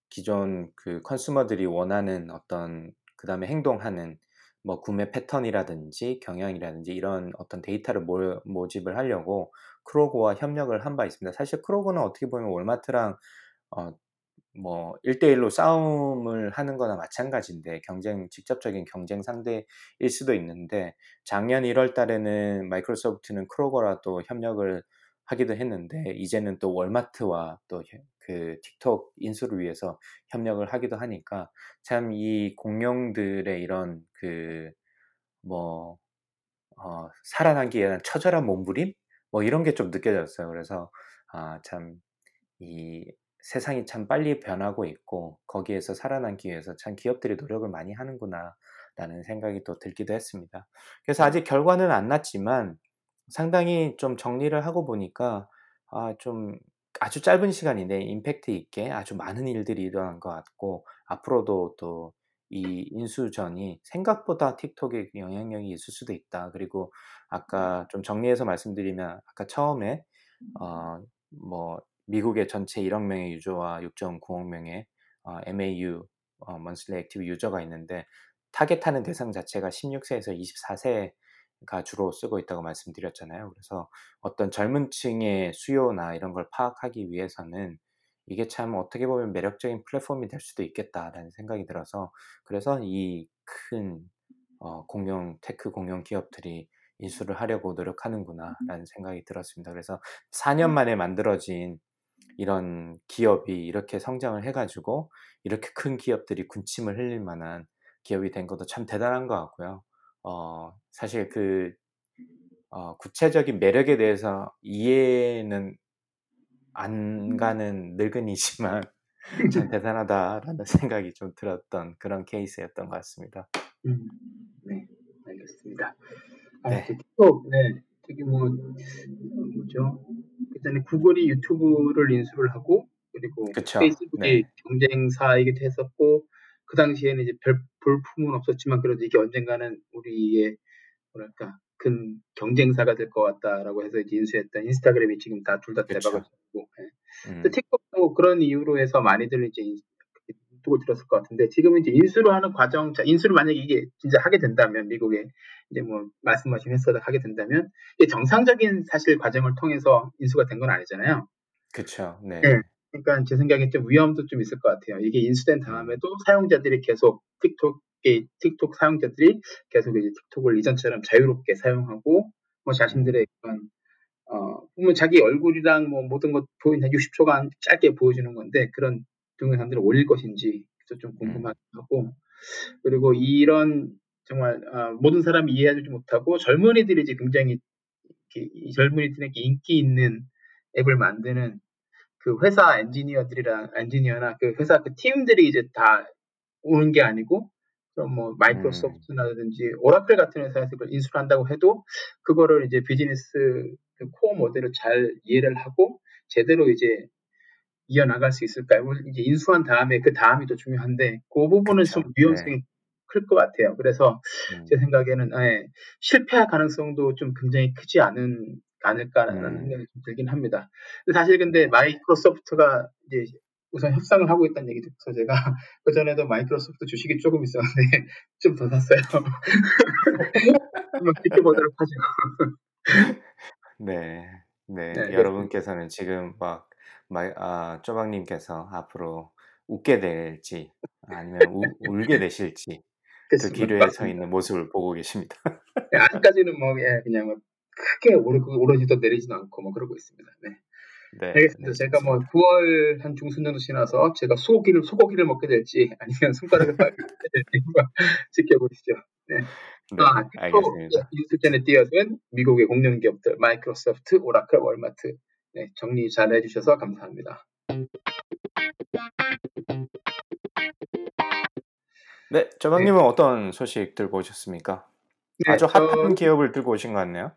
기존 그 컨슈머들이 원하는 어떤 그 다음에 행동하는 뭐 구매 패턴이라든지 경향이라든지 이런 어떤 데이터를 모, 모집을 하려고 크로고와 협력을 한 바 있습니다. 사실 크로고는 어떻게 보면 월마트랑 어, 뭐 1대1로 싸움을 하는 거나 마찬가지인데 경쟁 직접적인 경쟁 상대일 수도 있는데 작년 1월 달에는 마이크로소프트는 크로거라 또 협력을 하기도 했는데 이제는 또 월마트와 또 그 틱톡 인수를 위해서 협력을 하기도 하니까 참 이 공룡들의 이런 그뭐 어, 살아남기 위한 처절한 몸부림 뭐 이런 게 좀 느껴졌어요. 그래서 아, 참 이 세상이 참 빨리 변하고 있고 거기에서 살아남기 위해서 참 기업들이 노력을 많이 하는구나 라는 생각이 또 들기도 했습니다. 그래서 아직 결과는 안 났지만 상당히 좀 정리를 하고 보니까 아, 좀 아주 짧은 시간인데 임팩트 있게 아주 많은 일들이 일어난 것 같고 앞으로도 또 이 인수전이 생각보다 틱톡에 영향력이 있을 수도 있다. 그리고 아까 좀 정리해서 말씀드리면 아까 처음에 어, 뭐 미국의 전체 1억 명의 유저와 6.9억 명의 어, MAU 어, Monthly Active User가 있는데 타겟하는 대상 자체가 16세에서 24세 가 주로 쓰고 있다고 말씀드렸잖아요. 그래서 어떤 젊은 층의 수요나 이런 걸 파악하기 위해서는 이게 참 어떻게 보면 매력적인 플랫폼이 될 수도 있겠다라는 생각이 들어서 그래서 이 큰 어, 공룡 tech 공룡 기업들이 인수를 하려고 노력하는구나라는 생각이 들었습니다. 그래서 4년 만에 만들어진 이런 기업이 이렇게 성장을 해가지고 이렇게 큰 기업들이 군침을 흘릴 만한 기업이 된 것도 참 대단한 것 같고요. 어, 사실 그 어, 구체적인 매력에 대해서 이해는 안 음. 가는 늙은이지만 참 [LAUGHS] 대단하다라는 생각이 좀 들었던 그런 케이스였던 것 같습니다. 음, 네, 알겠습니다. 아, 네. 틱톡, 네, 저기 뭐 뭐죠? 그전에 구글이 유튜브를 인수를 하고 그리고 그쵸. 페이스북이 네. 경쟁사이기도 했었고 그 당시에는 이제 별 볼품은 없었지만 그래도 이게 언젠가는 우리의 뭐랄까 큰 경쟁사가 될 것 같다라고 해서 이제 인수했던 인스타그램이 지금 다 둘 다 대박을 쳤고 예. 음. 틱톡도 그런 이유로 해서 많이들 이제 틱톡을 들었을 것 같은데 지금은 이제 인수를 하는 과정, 자, 인수를 만약에 이게 진짜 하게 된다면 미국에 이제 뭐 말씀하신 회사가 하게 된다면 이게 정상적인 사실 과정을 통해서 인수가 된 건 아니잖아요. 그렇죠. 네. 네. 그러니까 제 생각에 좀 위험도 좀 있을 것 같아요. 이게 인수된 음. 다음에도 사용자들이 계속 틱톡의 틱톡 사용자들이 계속 이제 틱톡을 이전처럼 자유롭게 사용하고 뭐 자신들의 그런 어 보면 자기 얼굴이랑 뭐 모든 것 보이는 60초간 짧게 보여주는 건데 그런 동영상들을 올릴 것인지 좀 궁금하고 음. 그리고 이런 정말 어, 모든 사람이 이해하지 못하고 젊은이들이 이제 굉장히 이 젊은이들에게 인기 있는 앱을 만드는 그 회사 엔지니어들이랑 엔지니어나 그 회사 그 팀들이 이제 다 오는 게 아니고 그럼 뭐 마이크로소프트나든지 음. 오라클 같은 회사에서 그걸 인수를 한다고 해도 그거를 이제 비즈니스 그 코어 모델을 잘 이해를 하고 제대로 이제 이어나갈 수 있을까요? 이제 인수한 다음에 그 다음이 더 중요한데 그 부분은 그쵸. 좀 위험성이 네. 클것 같아요. 그래서 음. 제 생각에는 예, 실패할 가능성도 좀 굉장히 크지 않은 않을까라는 음. 생각이 좀 들긴 합니다. 사실 근데 마이크로소프트가 이제 우선 협상을 하고 있다는 얘기 듣고서 제가 [LAUGHS] 그 전에도 마이크로소프트 주식이 조금 있었는데 [LAUGHS] 좀 더 샀어요. [LAUGHS] 한번 지켜보도록 하죠. 네, 네, 네 여러분께서는 지금 막 마, 아, 쪼박님께서 앞으로 웃게 될지 아니면 우, 울게 되실지 그 기류에 서 있는 모습을 보고 계십니다. 네, 아직까지는 뭐 예, 그냥 뭐 크게 오르, 오르지도 내리지도 않고 뭐 그러고 있습니다. 네. 네, 알겠습니다. 네, 제가 뭐 9월 한 중순 정도 지나서 제가 소고기를 소고기를 먹게 될지 아니면 손가락을 빨게 될지 [LAUGHS] 지켜보시죠. 네. 네 아, 알겠습니다. 인수전에 뛰어든 미국의 공룡 기업들 마이크로소프트, 오라클, 월마트 네, 정리 잘 해주셔서 감사합니다. 네, 저방님은 네. 어떤 소식 들고 오셨습니까? 네, 아주 핫한 저... 기업을 들고 오신 것 같네요.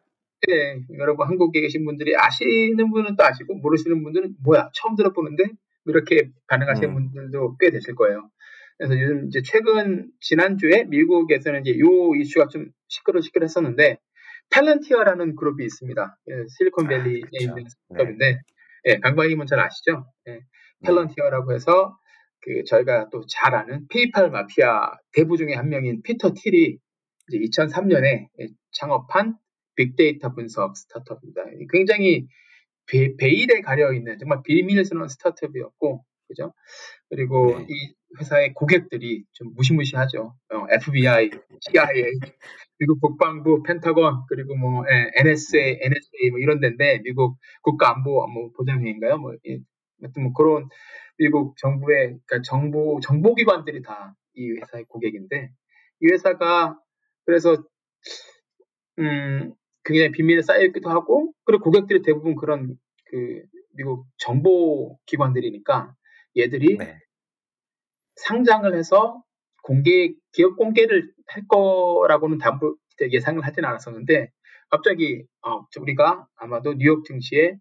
네, 여러분 한국에 계신 분들이 아시는 분은 또 아시고 모르시는 분들은 뭐야 처음 들어보는데 이렇게 반응하시는 음. 분들도 꽤 되실 거예요. 그래서 요즘 이제 최근 지난주에 미국에서는 이제 요 이슈가 좀 시끄러 시끄러했었는데 Palantir라는 그룹이 있습니다. 예, 실리콘밸리에 아, 있는 기업인데 네. 예, 강박님은 잘 아시죠? 예, Palantir라고 해서 그 저희가 또 잘 아는 PayPal 마피아 대부 중에 한 명인 피터 틸이 이제 2003년에 창업한 빅데이터 분석 스타트업입니다. 굉장히 베, 일에 가려 있는 정말 비밀스러운 스타트업이었고, 그죠? 그리고 네. 이 회사의 고객들이 좀 무시무시하죠. 어, FBI, CIA, 미국 국방부, 펜타곤, 그리고 뭐 예, NSA, NSA 뭐 이런 데인데 미국 국가안보 뭐 보장회인가요? 뭐 예, 하여튼 뭐 그런 미국 정부의 그러니까 정보 정보기관들이 다 이 회사의 고객인데 이 회사가 그래서 음, 굉장히 비밀에 쌓여있기도 하고, 그리고 고객들이 대부분 그런 그 미국 정보 기관들이니까 얘들이 네. 상장을 해서 공개 기업 공개를 할 거라고는 담보 예상을 하진 않았었는데 갑자기 어, 우리가 아마도 뉴욕 증시에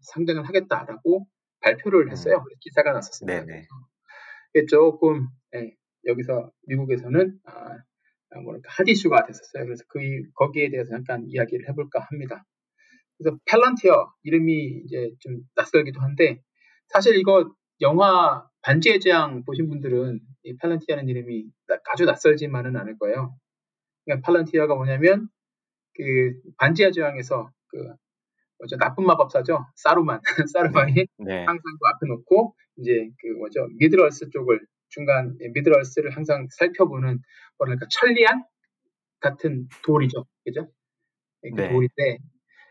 상장을 하겠다라고 발표를 했어요. 음. 기사가 났었습니다. 네네. 조금 예, 여기서 미국에서는 아, 뭐랄까 핫 이슈가 됐었어요. 그래서 그 거기에 대해서 잠깐 이야기를 해볼까 합니다. 그래서 팔란티어 이름이 이제 좀 낯설기도 한데 사실 이거 영화 반지의 제왕 보신 분들은 이 팔란티어는 이름이 아주 낯설지만은 않을 거예요. 그러니까 팔란티어가 뭐냐면 그 반지의 제왕에서 그 뭐죠 나쁜 마법사죠 사루만 [LAUGHS] 사루만이 네. 네. 항상 그 앞에 놓고 이제 그 뭐죠 미드럴스 쪽을 중간 미드럴스를 항상 살펴보는 뭐랄까 천리안 같은 돌이죠, 그죠? 그 네. 돌인데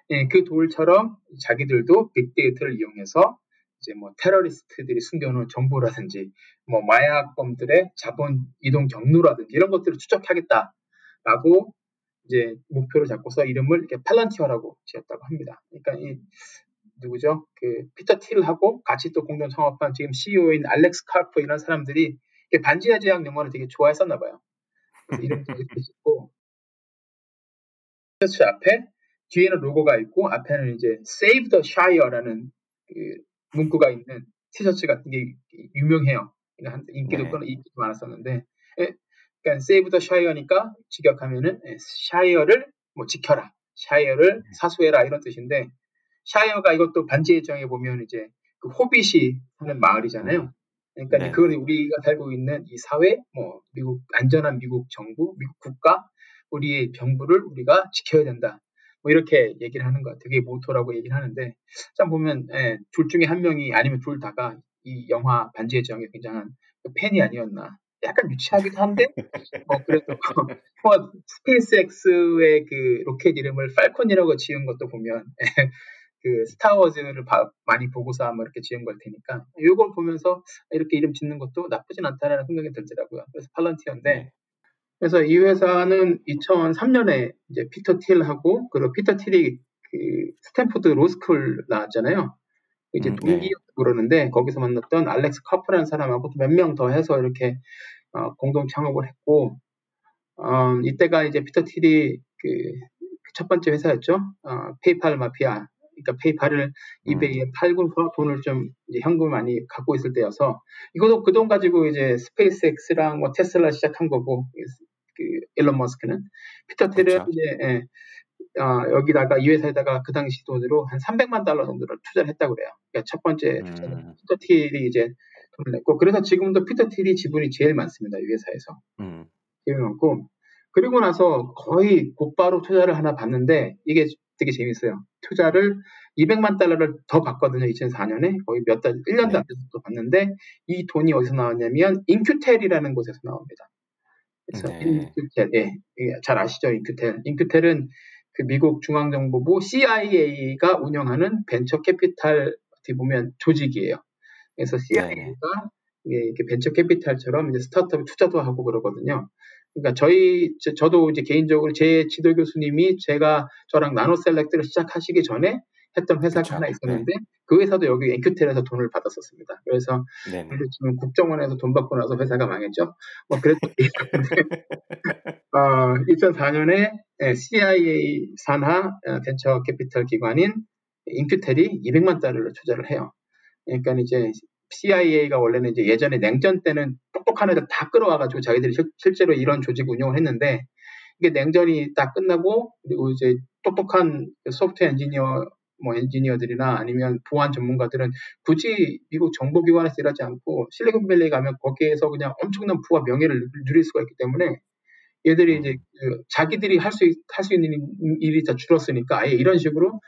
예, 그 돌처럼 자기들도 빅데이터를 이용해서 이제 뭐 테러리스트들이 숨겨놓은 정보라든지 뭐 마약범들의 자본 이동 경로라든지 이런 것들을 추적하겠다라고 이제 목표를 잡고서 이름을 이렇게 팔란티어라고 지었다고 합니다. 그러니까 이 누구죠? 그 피터 틸하고 같이 또 공동 창업한 지금 CEO인 알렉스 카프 이런 사람들이 반지의 제왕 영화를 되게 좋아했었나 봐요. 이름도 이렇게 짓고 셔츠 앞에 뒤에는 로고가 있고 앞에는 이제 Save the Shire라는 그 문구가 있는 티셔츠 같은 게 유명해요. 인기도 네. 인기도 많았었는데, 예, 그러니까 Save the Shire니까 직역하면은 샤이어를 뭐 지켜라, 샤이어를 네. 사수해라 이런 뜻인데, 샤이어가 이것도 반지의 제왕에 보면 이제 그 호빗이 하는 마을이잖아요. 음. 그러니까 네. 그걸 우리가 살고 있는 이 사회, 뭐 미국 안전한 미국 정부, 미국 국가, 우리의 정부를 우리가 지켜야 된다. 뭐 이렇게 얘기를 하는 것, 되게 모토라고 얘기를 하는데, 참 보면 예, 둘 중에 한 명이 아니면 둘 다가 이 영화 반지의 제왕에 굉장한 그 팬이 아니었나. 약간 유치하기도 한데, 뭐 그래도 [LAUGHS] 뭐 스페이스X의 그 로켓 이름을 팔콘이라고 지은 것도 보면 그 스타워즈를 바, 많이 보고서 아마 이렇게 지은 걸 테니까 이걸 보면서 이렇게 이름 짓는 것도 나쁘진 않다라는 생각이 들더라고요. 그래서 Palantir인데 네. 그래서 이 회사는 2003년에 이제 피터 틸하고 그리고 피터 틸이 그 스탠포드 로스쿨 나왔잖아요. 이제 음, 동기 네. 그러는데 거기서 만났던 알렉스 카프라는 사람하고 몇 명 더 해서 이렇게 어, 공동 창업을 했고 어, 이때가 이제 피터 틸이 그 첫 번째 회사였죠. 어, PayPal 마피아. 그러니까 PayPal을 음. eBay에 팔고서 돈을 좀 현금을 많이 갖고 있을 때여서 이것도 그 돈 가지고 이제 SpaceX랑 뭐 Tesla 시작한 거고 그 일론 머스크는 피터 틸은 그렇죠. 이제 예, 어, 여기다가 이 회사에다가 그 당시 돈으로 한 300만 달러 정도를 투자를 했다고 그래요. 그러니까 첫 번째 투자는 음. 피터 틸이 이제 돈을 냈고 그래서 지금도 피터 틸이 지분이 제일 많습니다. 이 회사에서 음. 제일 많고 그리고 나서 거의 곧바로 투자를 하나 받는데 이게 되게 재밌어요. 투자를 200만 달러를 더 받거든요. 2004년에 거의 몇 달, 1년도 네. 안 돼서 또 받는데 이 돈이 어디서 나왔냐면 In-Q-Tel이라는 곳에서 나옵니다. 그래서 네. In-Q-Tel, 예, 잘 아시죠? In-Q-Tel. In-Q-Tel은 그 미국 중앙정보부 CIA가 운영하는 벤처 캐피탈 어떻게 보면 조직이에요. 그래서 CIA가 네. 이게 벤처 캐피탈처럼 이제 스타트업 투자도 하고 그러거든요. 그러니까 저희 저도 이제 개인적으로 제 지도 교수님이 제가 저랑 NanoCellect를 시작하시기 전에 했던 회사가 그렇죠. 하나 있었는데 네. 그 회사도 여기 In-Q-Tel에서 돈을 받았었습니다. 그래서 지금 국정원에서 돈 받고 나서 회사가 망했죠. 뭐 그랬던 [LAUGHS] 게 어, 2004년에 CIA 산하 어, 벤처 캐피털 기관인 In-Q-Tel이 200만 달러를 투자를 해요. 그러니까 이제 CIA가 원래는 이제 예전에 냉전 때는 똑똑한 애들 다 끌어와가지고 자기들이 실, 제로 이런 조직 운영을 했는데 이게 냉전이 딱 끝나고 그리고 이제 똑똑한 소프트웨어 엔지니어 뭐 엔지니어들이나 아니면 보안 전문가들은 굳이 미국 정보기관에서 일하지 않고 실리콘밸리 가면 거기에서 그냥 엄청난 부와 명예를 누릴 수가 있기 때문에 얘들이 이제 그 자기들이 할수 할 수 있는 일이 다 줄었으니까 아예 이런 식으로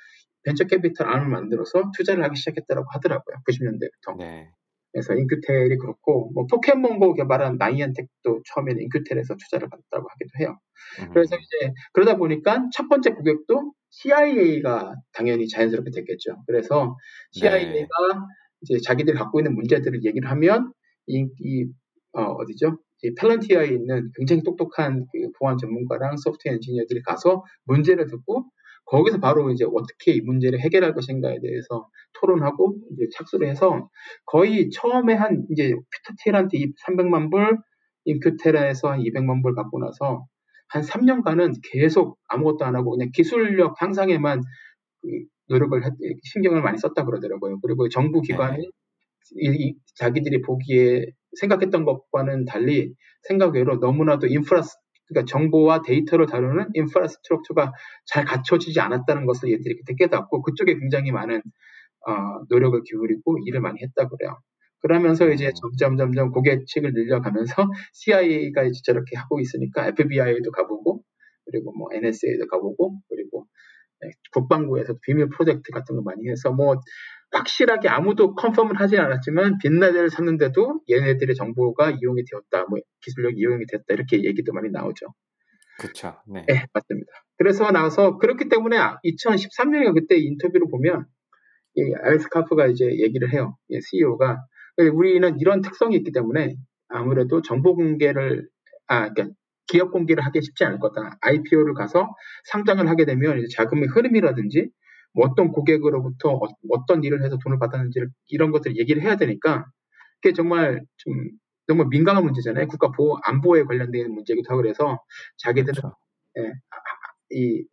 벤처 캐피탈 하나를 만들어서 투자를 하기 시작했다고 하더라고요. 90년대부터. 네. 그래서 In-Q-Tel이 그렇고 뭐 포켓몬고 개발한 Niantic도 처음에는 In-Q-Tel에서 투자를 받았다고 하기도 해요. 음. 그래서 이제 그러다 보니까 첫 번째 고객도 CIA가 당연히 자연스럽게 됐겠죠. 그래서 CIA가 네. 이제 자기들이 갖고 있는 문제들을 얘기를 하면 이, 이 어, 어디죠? 이 Palantir에 있는 굉장히 똑똑한 그 보안 전문가랑 소프트웨어 엔지니어들이 가서 문제를 듣고 거기서 바로 이제 어떻게 이 문제를 해결할 것인가에 대해서 토론하고 이제 착수를 해서 거의 처음에 한 이제 퓨터티엘한테 300만 불, 인큐테라에서 한 200만 불 받고 나서 한 3년간은 계속 아무것도 안 하고 그냥 기술력 향상에만 그 노력을 했, 신경을 많이 썼다 그러더라고요. 그리고 정부 기관이 네. 이, 이, 자기들이 보기에 생각했던 것과는 달리 생각 외로 너무나도 인프라스 그러니까 정보와 데이터를 다루는 인프라스트럭처가 잘 갖춰지지 않았다는 것을 얘들이 그때 깨닫고 그쪽에 굉장히 많은 어, 노력을 기울이고 일을 많이 했다 그래요. 그러면서 이제 음. 점점 점점 고객층을 늘려가면서 CIA가 이제 저렇게 하고 있으니까 FBI도 가보고 그리고 뭐 NSA도 가보고 그리고 네, 국방부에서도 비밀 프로젝트 같은 거 많이 해서 뭐 확실하게 아무도 컨펌을 하진 않았지만 빈나델을 샀는데도 얘네들의 정보가 이용이 되었다, 뭐 기술력 이용이 됐다 이렇게 얘기도 많이 나오죠. 그렇죠. 네. 네. 맞습니다. 그래서 나서 그렇기 때문에 2013년에 그때 인터뷰를 보면 이 알스카프가 이제 얘기를 해요. CEO가 우리는 이런 특성이 있기 때문에 아무래도 정보 공개를 아 그러니까 기업 공개를 하기 쉽지 않을 거다. IPO를 가서 상장을 하게 되면 자금의 흐름이라든지 뭐 어떤 고객으로부터 어, 떤 일을 해서 돈을 받았는지를 이런 것들을 얘기를 해야 되니까 그게 정말 좀 정말 민감한 문제잖아요. 국가 보호 안보에 관련된 문제기도 하고 그래서 자기들은 그렇죠. 예, 이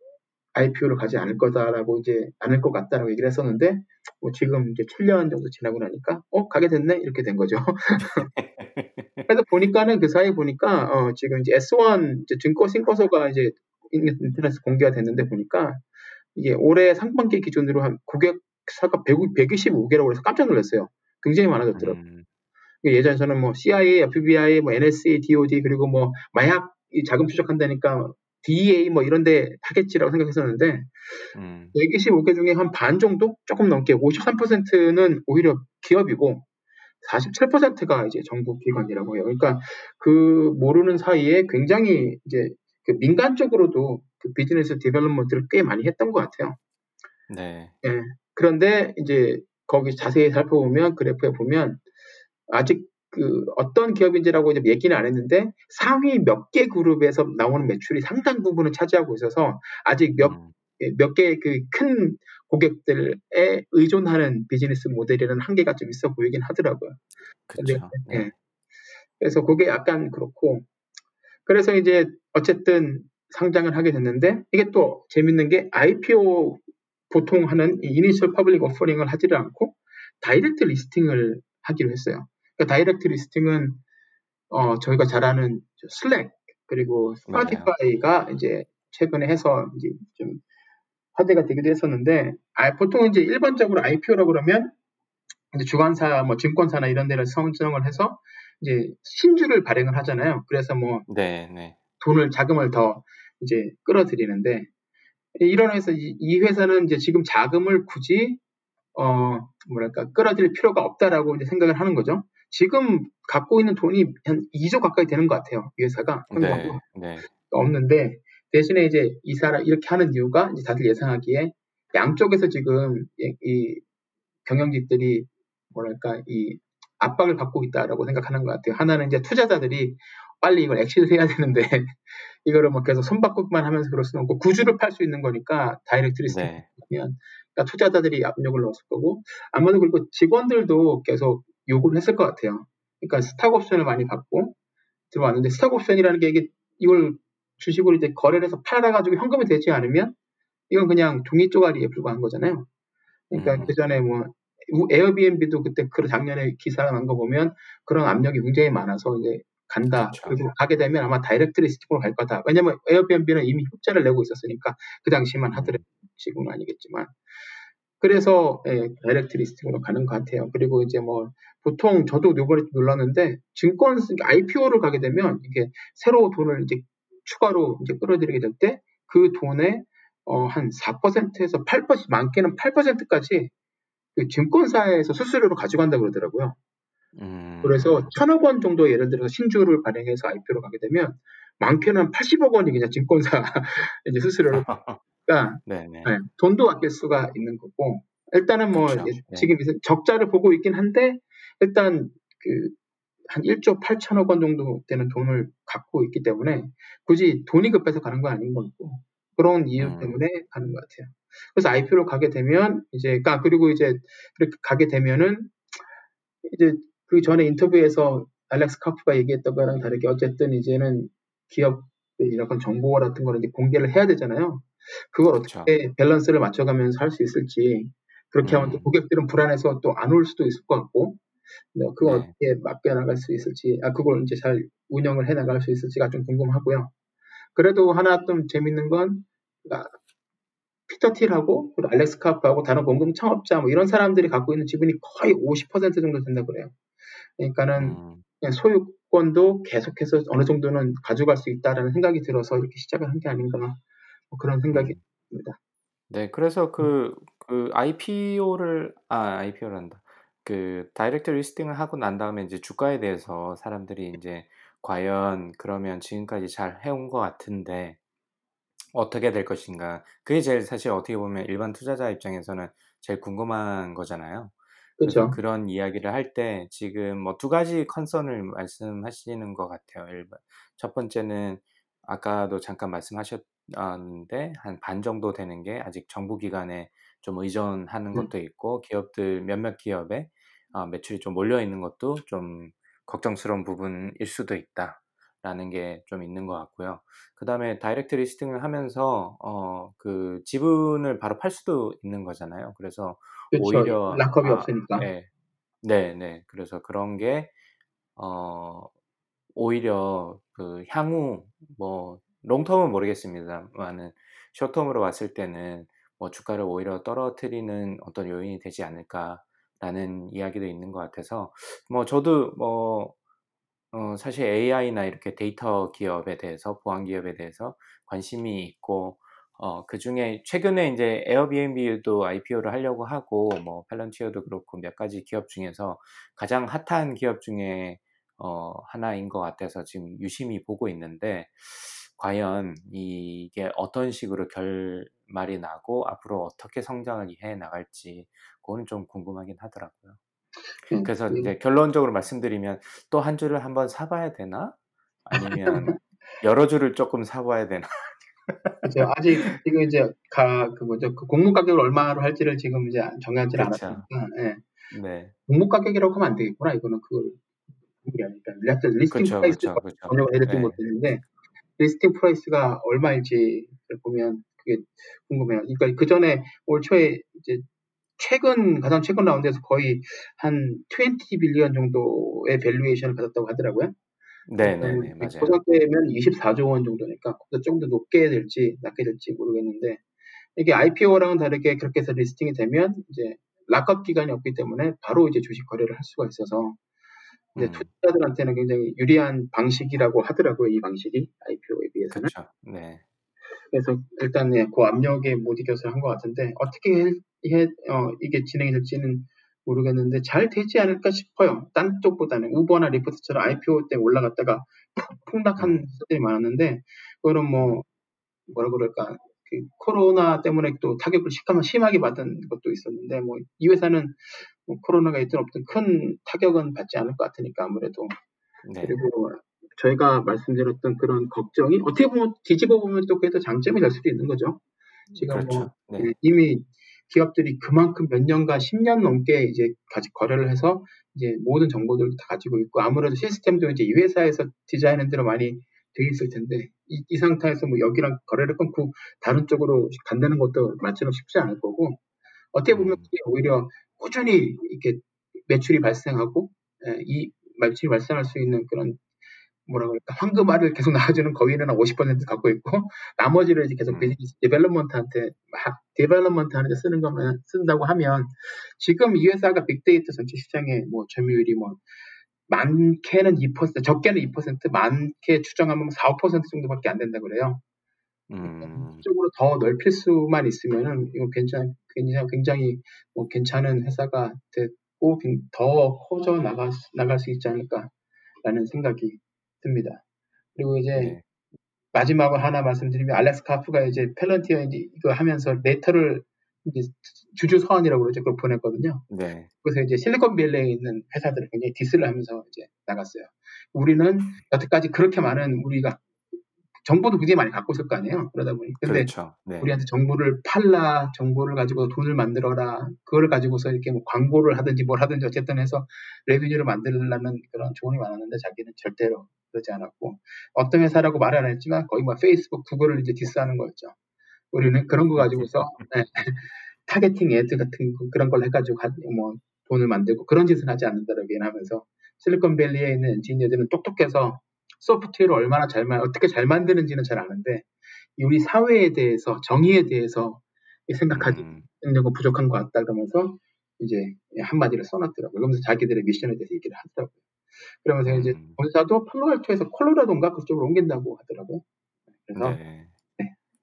IPO를 가지 않을 거다라고 이제 않을 것 같다라고 얘기를 했었는데 뭐 지금 이제 7년 정도 지나고 나니까 어 가게 됐네 이렇게 된 거죠. [LAUGHS] 그래서 보니까는 그 사이에 보니까 어 지금 이제 S1 이제 증권 신고서가 이제 인터넷에 공개가 됐는데 보니까 이게 올해 상반기 기준으로 한 고객사가 100, 125개라고 해서 깜짝 놀랐어요. 굉장히 많아졌더라고요. 음. 예전에 저는 뭐 CIA, FBI, 뭐 NSA, DOD 그리고 뭐 마약 자금 추적한다니까 DEA 뭐 이런데 하겠지라고 생각했었는데 음. 125개 중에 한 반 정도 조금 넘게 53%는 오히려 기업이고 47%가 이제 정부 기관이라고 해요. 그러니까 그 모르는 사이에 굉장히 이제 그 민간 쪽으로도 그 business development를 꽤 많이 했던 것 같아요. 네. 예. 그런데 이제 거기 자세히 살펴보면 그래프에 보면 아직 그 어떤 기업인지라고 이제 얘기는 안 했는데 상위 몇 개 그룹에서 나오는 매출이 상당 부분을 차지하고 있어서 아직 몇 음. 몇개 그 큰 고객들에 의존하는 비즈니스 모델이라는 한계가 좀 있어 보이긴 하더라고요. 그렇죠. 네. 예. 그래서 그게 약간 그렇고 그래서 이제 어쨌든 상장을 하게 됐는데 이게 또 재밌는 게 IPO 보통 하는 initial public offering을 하지를 않고 direct listing을 하기로 했어요. 그러니까 direct listing은 어, 저희가 잘 아는 Slack 그리고 Spotify가 이제 최근에 해서 이제 좀 화제가 되기도 했었는데 아, 보통 이제 일반적으로 IPO라고 그러면 주관사 뭐 증권사나 이런 데를 선정을 해서 이제 신주를 발행을 하잖아요. 그래서 뭐 네, 네. 돈을 자금을 더 이제 끌어들이는데 이런 해서 이 회사는 이제 지금 자금을 굳이 어 뭐랄까 끌어들일 필요가 없다라고 이제 생각을 하는 거죠. 지금 갖고 있는 돈이 한 2조 가까이 되는 것 같아요. 이 회사가 네, 네. 없는데 대신에 이제 이 사람 이렇게 하는 이유가 이제 다들 예상하기에 양쪽에서 지금 이 경영진들이 뭐랄까 이 압박을 받고 있다라고 생각하는 것 같아요. 하나는 이제 투자자들이 빨리 이걸 엑시를 해야 되는데 [LAUGHS] 이거를 뭐 계속 손바꿈만 하면서 그럴 수는 없고 구주를 팔 수 있는 거니까 direct listing이면 네. 그러니까 투자자들이 압력을 넣었을 거고 아마도 그리고 직원들도 계속 요구를 했을 것 같아요. 그러니까 스탁 옵션을 많이 받고 들어왔는데 스탁 옵션이라는 게 이게 이걸 주식으로 이제 거래를 해서 팔아 가지고 현금이 되지 않으면 이건 그냥 종이 쪼가리에 불과한 거잖아요. 그러니까 음. 그 전에 뭐 Airbnb도 그때 그 작년에 기사가 난 거 보면 그런 압력이 굉장히 많아서 이제 간다. 그렇죠. 그리고 가게 되면 아마 direct listing으로 갈 거다. 왜냐면 Airbnb는 이미 흑자를 내고 있었으니까 그 당시만 음. 하더라도 지금은 아니겠지만. 그래서 예, direct listing으로 가는 것 같아요. 그리고 이제 뭐 보통 저도 요번에 놀랐는데 증권 IPO를 가게 되면 이게 새로 돈을 이제 추가로 이제 끌어들이게 될 때 그 돈의 어, 한 4%에서 8% 많게는 8%까지 그 증권사에서 수수료로 가져간다 고 그러더라고요. 음... 그래서 천억 원 정도 예를 들어서 신주를 발행해서 IPO로 가게 되면 많게는 80억 원이 그냥 증권사 [LAUGHS] 이제 수수료로 그러니까 [LAUGHS] 네, 돈도 아낄 수가 있는 거고 일단은 뭐 그렇죠. 네. 지금 적자를 보고 있긴 한데 일단 그 한 1조 8천억 원 정도 되는 돈을 갖고 있기 때문에 굳이 돈이 급해서 가는 건 아닌 것 같고 그런 이유 음. 때문에 가는 것 같아요. 그래서 IPO로 가게 되면 이제 아 그리고 이제 그렇게 가게 되면은 이제 그 전에 인터뷰에서 알렉스 카프가 얘기했던 거랑 다르게 어쨌든 이제는 기업의 이런 정보 같은 거를 이제 공개를 해야 되잖아요. 그걸. 어떻게 밸런스를 맞춰가면서 할 수 있을지 그렇게 하면 또 음. 고객들은 불안해서 또 안 올 수도 있을 것 같고 네, 그걸 네. 어떻게 맡겨 나갈 수 있을지 아 그걸 이제 잘 운영을 해 나갈 수 있을지가 좀 궁금하고요. 그래도 하나 좀 재밌는 건 아, 피터 틸하고 그리고 알렉스 카프하고 다른 공동 창업자 뭐 이런 사람들이 갖고 있는 지분이 거의 50% 정도 된다고 그래요. 그러니까는 음. 그냥 소유권도 계속해서 어느 정도는 가져갈 수 있다라는 생각이 들어서 이렇게 시작을 한 게 아닌가 뭐 그런 생각이 음. 듭니다. 네. 그래서 그 그 IPO를 아 IPO란다. 그 다이렉트 리스팅을 하고 난 다음에 이제 주가에 대해서 사람들이 인제 과연 그러면 지금까지 잘 해온 것 같은데 어떻게 될 것인가. 그게 제일 사실 어떻게 보면 일반 투자자 입장에서는 제일 궁금한 거잖아요. 그래서 그렇죠. 그런 이야기를 할 때 지금 뭐 두 가지 컨선을 말씀하시는 것 같아요. 일반 첫 번째는 아까도 잠깐 말씀하셨는데 한 반 정도 되는 게 아직 정부 기관에 좀 의존하는 음. 것도 있고 기업들 몇몇 기업에 어 매출이 좀 몰려 있는 것도 좀 걱정스러운 부분일 수도 있다 라는 게 좀 있는 것 같고요. 그 다음에 direct listing을 하면서 어 그 지분을 바로 팔 수도 있는 거잖아요. 그래서 그렇죠. 오히려 lock-up이 아 없으니까. 예. 네네. 그래서 그런 게 어 오히려 그 향후 뭐 롱텀은 모르겠습니다만은 숏텀으로 봤을 때는 뭐 '주가를 오히려 떨어뜨리는 어떤 요인이 되지 않을까.'라는 이야기도 있는 것 같아서 뭐 저도 뭐 어 사실 AI나 이렇게 데이터 기업에 대해서 보안 기업에 대해서 관심이 있고 어 그 중에 최근에 인제 에어비앤비도 IPO를 하려고 하고 뭐 팔런티어도 그렇고 몇 가지 기업 중에서 가장 핫한 기업 중에 어 하나인 것 같아서 지금 유심히 보고 있는데 과연 이게 어떤 식으로 결말이 나고 앞으로 어떻게 성장을 해 나갈지 그거는 좀 궁금하긴 하더라고요. 예. 그래서 그 인제 결론적으로 말씀드리면 '또 한 주를 한번 사 봐야 되나? 아니면 [LAUGHS] 여러 주를 쪼끔 사 봐야 되나?' 그죠. 아직 지금 이제 가 그 뭐죠? 그 공모 가격을 얼마로 할지를 지금 이제 정하지는 그쵸. 않았으니까 예. 네. 공모 가격이라고 하면 안 되겠구나. 이거는 그걸 그게 아니니까 listing price가 그쵸, 그쵸. 번역을 해야 될지 예. 모르겠는데 listing price가 얼마일지를 보면 그게 궁금해요. 그러니까 그 전에 올 초에 이제 최근 가장 최근 라운드에서 거의 한 20 billion 정도의 valuation을 받았다고 하더라고요. 네네네. 그 맞아요. 환산되면 24조 원 정도니까 그보다 좀더 높게 될지 낮게 될지 모르겠는데 이게 IPO랑은 다르게 그렇게 해서 리스팅이 되면 이제 락업 기간이 없기 때문에 바로 이제 주식 거래를 할 수가 있어서 이제 음. 투자자들한테는 굉장히 유리한 방식이라고 하더라고요. 이 방식이 IPO에 비해서는. 그쵸. 네. 그래서 일단 예, 그 압력에 못 이겨서 한 것 같은데 어떻게 해, 해- 어, 이게 진행이 될지는 모르겠는데 잘 되지 않을까 싶어요. 딴 쪽보다는 우버나 리포트처럼 IPO 때 올라갔다가 폭락한 음. 회사들이 많았는데 그거는 뭐 음. 뭐라 그럴까 그 코로나 때문에 또 타격을 심하게, 심하게 받은 것도 있었는데 뭐 이 회사는 뭐 코로나가 있든 없든 큰 타격은 받지 않을 것 같으니까 아무래도 네. 그리고 저희가 말씀드렸던 그런 걱정이 어떻게 보면 뒤집어 보면 또 그게 더 장점이 될 수도 있는 거죠. 지금 뭐 그렇죠. 네. 예, 이미 기업들이 그만큼 몇 년간 10년 넘게 이제 같이 거래를 해서 이제 모든 정보들을 다 가지고 있고 아무래도 시스템도 이제 이 회사에서 디자인한 대로 많이 돼 있을 텐데 이, 이 상태에서 뭐 여기랑 거래를 끊고 다른 쪽으로 간다는 것도 말처럼 쉽지 않을 거고 어떻게 보면 음. 그게 오히려 꾸준히 이렇게 매출이 발생하고 예, 이 매출이 발생할 수 있는 그런 뭐라 그럴까 황금알을 계속 낳아주는 거위는 한 50% 갖고 있고 나머지를 이제 계속 음. business development한테 development 하는 데 쓰는 거면 쓴다고 하면 지금 이 회사가 빅데이터 전체 시장의 뭐 점유율이 뭐 많게는 2% 적게는 2% 많게 추정하면 4, 5% 정도밖에 안 된다 그래요. 음. 이쪽으로 더 넓힐 수만 있으면은 이거 굉장히 굉장히 굉장히 뭐 괜찮은 회사가 됐고 더 커져 나갈 수- 나갈 수 있지 않을까라는 생각이 듭니다. 그리고 이제 네. 마지막으로 하나 말씀드리면 알렉스 카프가 이제 Palantir 이거 하면서 letter를 이제 주주 서한이라고 그러죠. 그걸 보냈거든요. 네. 그래서 이제 실리콘밸리에 있는 회사들을 굉장히 디스를 하면서 이제 나갔어요. 우리는 여태까지 그렇게 많은 우리가 정보도 굉장히 많이 갖고 있을 거 아니에요. 그러다 보니 근데 그렇죠. 네. 우리한테 정보를 팔라, 정보를 가지고 돈을 만들어라, 그걸 가지고서 이렇게 뭐 광고를 하든지 뭘 하든지 어쨌든 해서 revenue를 만들려는 그런 조언이 많았는데 자기는 절대로 그러지 않았고 어떤 회사라고 말안 했지만 거의 뭐 페이스북, 구글을 이제 디스하는 거였죠. 우리는 그런 거 가지고서 네, [LAUGHS] targeting ad 같은 거, 그런 걸 해가지고 가- 뭐 돈을 만들고 그런 짓은 하지 않는다라고 얘기하면서 실리콘밸리에 있는 엔지니어들은 똑똑해서 소프트웨어를 얼마나 잘 만, 어떻게 잘 만드는지는 잘 아는데 이 우리 사회에 대해서 정의에 대해서 생각하기 음, 능력은 부족한 것 같다 그러면서 이제 한마디를 써놨더라고요. 그러면서 자기들의 미션에 대해서 얘기를 하더라고요. 그러면서 이제 음. 본사도 팔로알토에서 콜로라도인가 그쪽으로 옮긴다고 하더라고요. 그래서 네.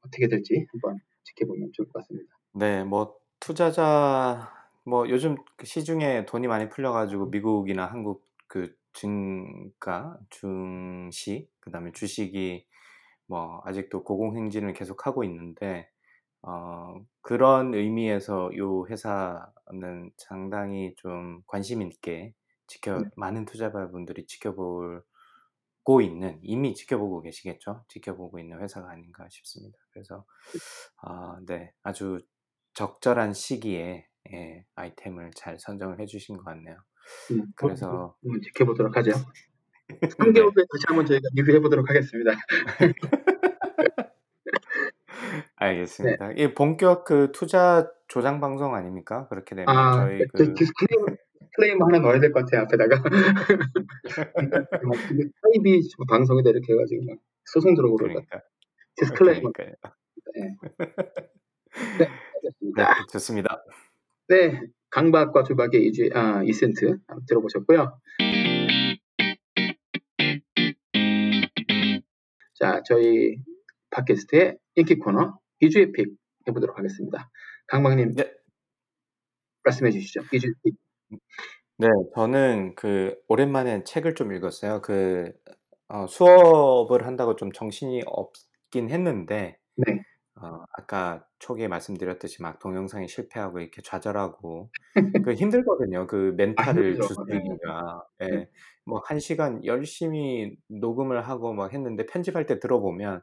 어떻게 될지 한번 지켜보면 좋을 것 같습니다. 네, 뭐 투자자 뭐 요즘 그 시중에 돈이 많이 풀려가지고 미국이나 한국 그 증가, 증시, 그다음에 주식이 뭐 아직도 고공행진을 계속 하고 있는데 어, 그런 의미에서 이 회사는 상당히 좀 관심 있게 지켜 네. 많은 투자자분들이 지켜보고 있는 이미 지켜보고 계시겠죠? 지켜보고 있는 회사가 아닌가 싶습니다. 그래서 아, 네, 아주 적절한 시기에 예, 아이템을 잘 선정을 해주신 것 같네요. 음, 그래서 한번 지켜보도록 하죠. 네, 3개월 [LAUGHS] 후에 다시 한번 저희가 리뷰해 보도록 하겠습니다. [LAUGHS] 알겠습니다. 이 본격 그 투자 조장 방송 아닙니까? 그렇게 되면 아, 저희 저그 dis disclaimer 하나 넣어야 될 것 같아요, 앞에다가. [LAUGHS] [LAUGHS] 사이비 방송에다 이렇게 해가지고 막 소송 들어오고 같아요. 그러니까 disclaimer. 그러니까요. 네, [LAUGHS] 네, 알겠습니다. 좋습니다. 네, 강박과 주박의 이주, 아, 이센트 들어보셨고요. 자, 저희 팟캐스트의 인기 코너 이주의 pick 해보도록 하겠습니다. 강박님 네. 말씀해 주시죠. 이주의 pick. 네, 저는 그 오랜만에 책을 좀 읽었어요. 그 어, 수업을 한다고 좀 정신이 없긴 했는데 네. 어, 아까 초기에 말씀드렸듯이 막 동영상에 실패하고 이렇게 좌절하고 [LAUGHS] 그 힘들거든요. 그 멘탈을 힘들죠. 주스리기가. 예. 네. 뭐한 시간 열심히 녹음을 하고 막 했는데 편집할 때 들어보면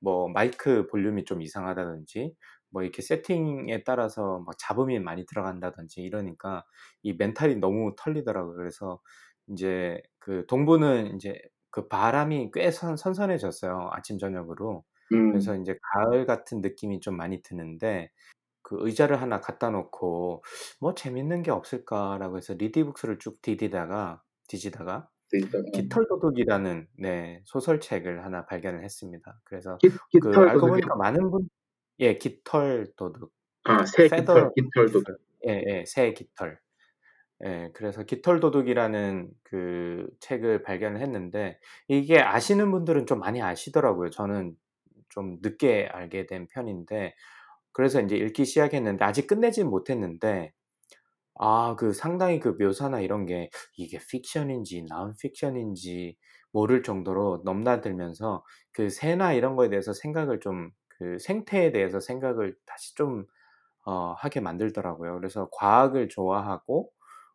뭐 마이크 볼륨이 좀 이상하다든지 뭐 이렇게 세팅에 따라서 막 잡음이 많이 들어간다든지 이러니까 이 멘탈이 너무 털리더라고요. 그래서 이제 그 동부는 이제 그 바람이 꽤 선, 선선해졌어요. 아침 저녁으로. 음, 그래서 이제 가을 같은 느낌이 좀 많이 드는데 그 의자를 하나 갖다 놓고 뭐 재밌는 게 없을까라고 해서 리디북스를 쭉 디디다가 뒤지다가 네, 일단, 깃털 도둑이라는 네, 소설책을 하나 발견을 했습니다. 그래서 기, 그 깃털 알고 도둑이 보니까 많은 분, 예, 깃털 도둑, 아, 새 깃털, 깃털 도둑. 예, 예, 새 깃털. 예, 그래서 깃털 도둑이라는 그 책을 발견을 했는데 이게 아시는 분들은 좀 많이 아시더라고요. 저는 좀 늦게 알게 된 편인데 그래서 이제 읽기 시작했는데 아직 끝내진 못했는데 아, 그 상당히 그 묘사나 이런 게 이게 픽션인지 non-fiction인지 모를 정도로 넘나들면서 그 새나 이런 거에 대해서 생각을 좀 그 생태에 대해서 생각을 다시 좀 어, 하게 만들더라고요. 그래서 과학을 좋아하고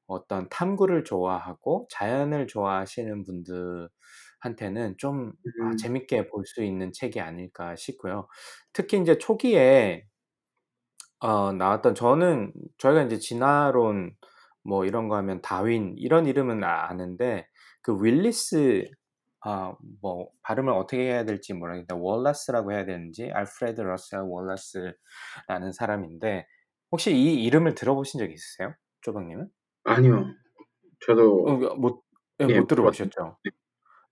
어떤 탐구를 좋아하고 자연을 좋아하시는 분들한테는 좀 아, 음, 재밌게 볼 수 있는 책이 아닐까 싶고요. 특히 이제 초기에 어, 나왔던 저는 저희가 이제 진화론 뭐 이런 거 하면 다윈 이런 이름은 아- 아는데 그 윌리스 아, 뭐 발음을 어떻게 해야 될지 모르겠다. 월라스라고 해야 되는지 알프레드 러셀 월라스라는 사람인데 혹시 이 이름을 들어보신 적 있으세요? 조박님은? 아니요. 저도, 어, 못, 예, 예, 못 들어보셨죠?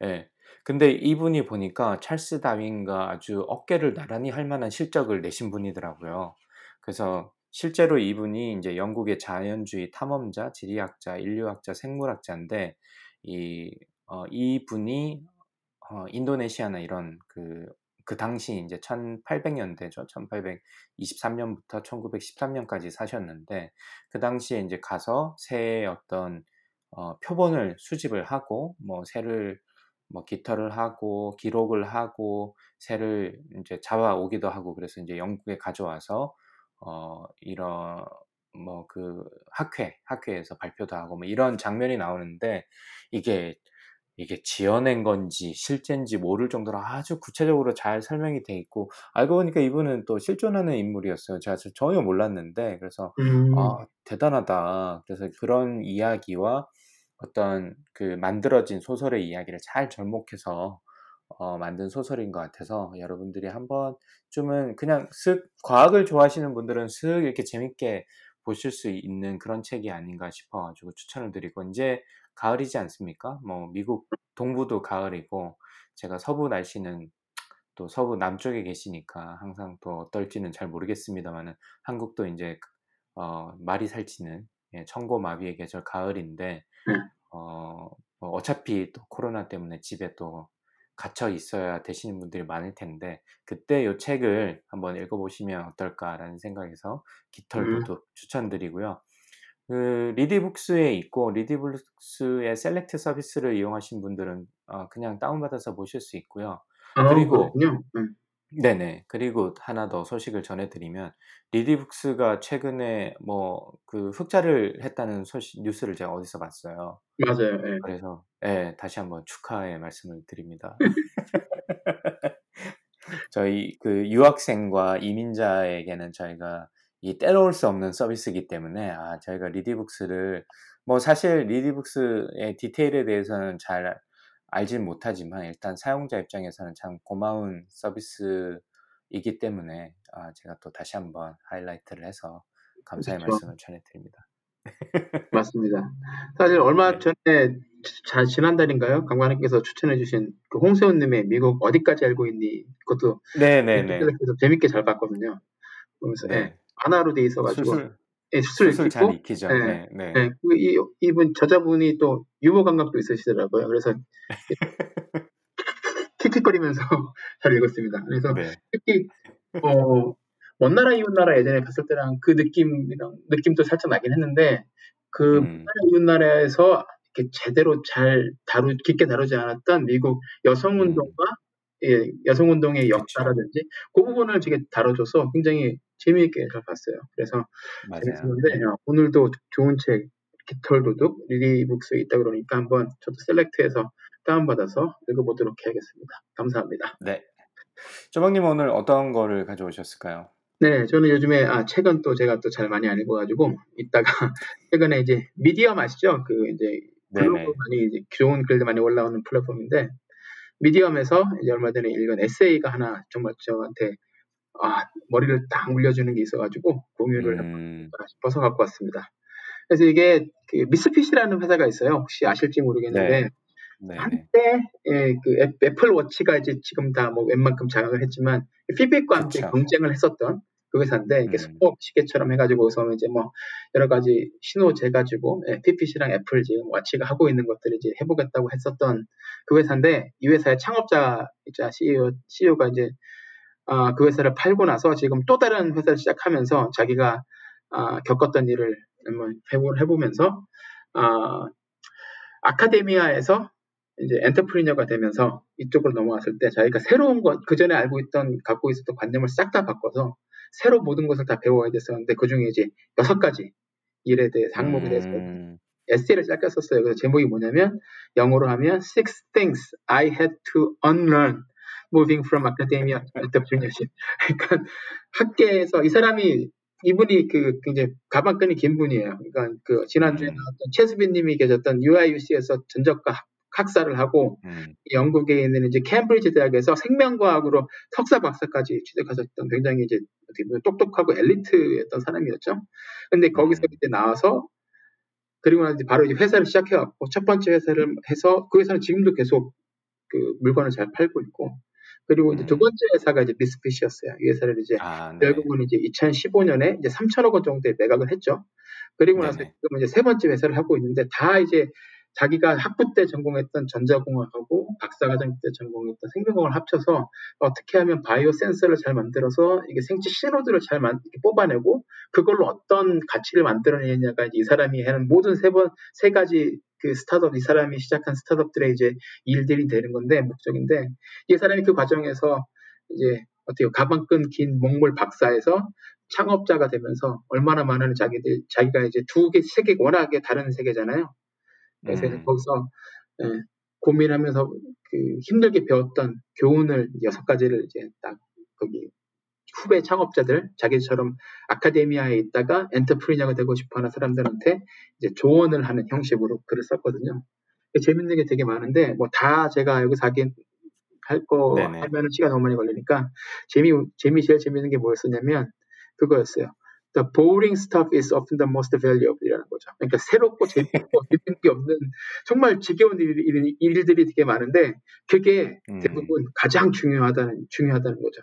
예. 근데 이분이 보니까 찰스 다윈과 아주 어깨를 나란히 할 만한 실적을 내신 분이더라고요. 그래서 실제로 이분이 이제 영국의 자연주의 탐험자, 지리학자, 인류학자, 생물학자인데 이, 어, 이분이 어, 인도네시아나 이런 그, 그 당시 이제 1800년대죠. 1823년부터 1913년까지 사셨는데 그 당시에 이제 가서 새의 어떤 어, 표본을 수집을 하고 뭐 새를 뭐 깃털을 하고 기록을 하고 새를 이제 잡아오기도 하고 그래서 이제 영국에 가져와서 어, 이런 뭐 그 학회 학회에서 발표도 하고 뭐 이런 장면이 나오는데 이게 이게 지어낸 건지 실제인지 모를 정도로 아주 구체적으로 잘 설명이 돼 있고 알고 보니까 이분은 또 실존하는 인물이었어요. 제가 전혀 몰랐는데 그래서 음. 아 대단하다. 그래서 그런 이야기와 어떤 그 만들어진 소설의 이야기를 잘 접목해서 어, 만든 소설인 것 같아서 여러분들이 한번 좀은 그냥 쓱 과학을 좋아하시는 분들은 쓱 이렇게 재밌게 보실 수 있는 그런 책이 아닌가 싶어가지고 추천을 드리고 이제 가을이지 않습니까? 뭐 미국 동부도 가을이고 제가 서부 날씨는 또 서부 남쪽에 계시니까 항상 또 어떨지는 잘 모르겠습니다만은 한국도 이제 어, 말이 살찌는 예, 청고마비의 계절 가을인데 네. 어, 뭐 어차피 또 코로나 때문에 집에 또 갇혀 있어야 되시는 분들이 많을 텐데 그때 이 책을 한번 읽어보시면 어떨까라는 생각에서 깃털 도둑 음. 추천드리고요. 그 리디북스에 있고 리디북스의 Select 서비스를 이용하신 분들은 어, 그냥 다운받아서 보실 수 있고요. 아, 그리고. 음. 네네. 그리고 하나 더 소식을 전해드리면 리디북스가 최근에 뭐 그 흑자를 했다는 소식 뉴스를 제가 어디서 봤어요. 맞아요. 예. 그래서 예, 다시 한번 축하의 말씀을 드립니다. [LAUGHS] [LAUGHS] 저희 그 유학생과 이민자에게는 저희가 이 때려올 수 없는 서비스이기 때문에 아 저희가 리디북스를 뭐 사실 리디북스의 디테일에 대해서는 잘 알진 못하지만 일단 사용자 입장에서는 참 고마운 서비스이기 때문에 아 제가 또 다시 한번 하이라이트를 해서 감사의 그렇죠. 말씀을 전해드립니다. [LAUGHS] 맞습니다. 사실 얼마 네. 전에 자, 지난달인가요? 강관님께서 추천해주신 그 홍세훈님의 미국 어디까지 알고 있니? 그것도 네네네. 넷플릭스에서 재밌게 잘 봤거든요. 그러면서 예, 네. 만화로 돼 있어가지고 수술 예, 수술 수술 잘 익히죠. 예, 네, 네. 예, 그 이, 이분 저자분이 또 유머 감각도 있으시더라고요. 그래서 [LAUGHS] 킥킥거리면서 [LAUGHS] 잘 읽었습니다. 그래서 네. 특히 어, 먼 나라 이웃 나라 예전에 봤을 때랑 그 느낌이랑 느낌도 살짝 나긴 했는데 그 음. 이웃 나라에서 이렇게 제대로 잘 다루 깊게 다루지 않았던 미국 여성 운동과 예, 여성 운동의 그쵸. 역사라든지 그 부분을 되게 다뤄줘서 굉장히 재미있게 잘 봤어요. 그래서. 재밌었는데 네. 어, 오늘도 좋은 책 깃털 도둑 리디북스에 있다 그러니까 한번 저도 셀렉트해서 다운받아서 읽어보도록 해야겠습니다. 감사합니다. 네. 조박님 오늘 어떤 거를 가져오셨을까요? 네, 저는 요즘에 아 책은 또 제가 또 잘 많이 안 읽어가지고 이따가 [LAUGHS] 최근에 이제 미디엄 아시죠? 그 이제 블로그 네네. 많이 이제 좋은 글들 많이 올라오는 플랫폼인데 미디엄에서 이제 얼마 전에 읽은 에세이가 하나 정말 저한테 아 머리를 딱 물려주는 게 있어가지고 공유를 음, 싶어서 갖고 왔습니다. 그래서 이게 그 미스핏이라는 회사가 있어요. 혹시 아실지 모르겠는데 네. 네네. 한때 예, 그 애- 애플 워치가 이제 지금 다 뭐 웬만큼 장악을 했지만 피빅과 함께 그쵸. 경쟁을 했었던 그 회사인데 이게 음. 스포 시계처럼 해가지고서 이제 뭐 여러 가지 신호 재가지고 예, 피핏이랑 애플 지금 워치가 하고 있는 것들을 이제 해보겠다고 했었던 그 회사인데 이 회사의 창업자이자 CEO CEO가 이제 아, 그 회사를 팔고 나서 지금 또 다른 회사를 시작하면서 자기가 아, 겪었던 일을 한번 해보, 해보면서 아, 아카데미아에서 이제 엔터프리너가 되면서 이쪽으로 넘어갔을 때 자기가 새로운 것, 그 전에 알고 있던, 갖고 있었던 관념을 싹 다 바꿔서 새로 모든 것을 다 배워야 됐었는데 그 중에 이제 여섯 가지 일에 대해 항목에 대해서 음, 에세이를 짧게 썼어요. 그래서 제목이 뭐냐면 영어로 하면 Six Things I Had to Unlearn Moving from Academia to Entrepreneurship. [LAUGHS] 그러니까 학계에서 이 사람이 이분이 그 굉장히 가방끈이 긴 분이에요. 그러니까 그 지난주에 음. 나왔던 최수빈님이 계셨던 UIUC에서 전적과 학- 학사를 하고 음, 영국에 있는 이제 캠브리지 대학에서 생명과학으로 석사 박사까지 취득하셨던 굉장히 이제 어떻게 보면 똑똑하고 엘리트였던 사람이었죠. 근데 거기서 음. 이제 나와서 그리고 나서 이제 바로 이제 회사를 시작해갖고 첫 번째 회사를 해서 그 회사는 지금도 계속 그 물건을 잘 팔고 있고 그리고 이제 두 음. 번째 회사가 이제 미스핏이었어요. 이 회사를 이제 아, 네. 결국은 이제 2015년에 이제 3천억 원 정도의 매각을 했죠. 그리고 나서 네네. 지금 이제 세 번째 회사를 하고 있는데 다 이제 자기가 학부 때 전공했던 전자공학하고 박사과정 때 전공했던 생명공학을 합쳐서 어떻게 하면 바이오 센서를 잘 만들어서 이게 생체 신호들을 잘 만, 뽑아내고 그걸로 어떤 가치를 만들어내냐가 이제 이 사람이 하는 모든 세 번 세 가지 그 스타트업 이 사람이 시작한 스타트업들의 이제 일들이 되는 건데 목적인데 이 사람이 그 과정에서 이제 어떻게 가방끈 긴 목물 박사에서 창업자가 되면서 얼마나 많은 자기들 자기가 이제 두 개, 세 개 워낙에 다른 세계잖아요. 그래서 음. 거기서 예, 고민하면서 그 힘들게 배웠던 교훈을 여섯 가지를 이제 딱 거기 후배 창업자들 자기처럼 아카데미아에 있다가 엔터프리너가 되고 싶어하는 사람들한테 이제 조언을 하는 형식으로 글을 썼거든요. 재밌는 게 되게 많은데 뭐 다 제가 여기서 하긴 할거 하면은 시간 너무 많이 걸리니까 재미 재미 제일 재밌는 게 뭐였었냐면 그거였어요. The boring stuff is often the most valuable이라는 거죠. 그러니까 새롭고 재밌고 [LAUGHS] 재밌는 게 없는 정말 지겨운 일, 일, 일들이 되게 많은데 그게 음. 대부분 가장 중요하다는 중요하다는 거죠.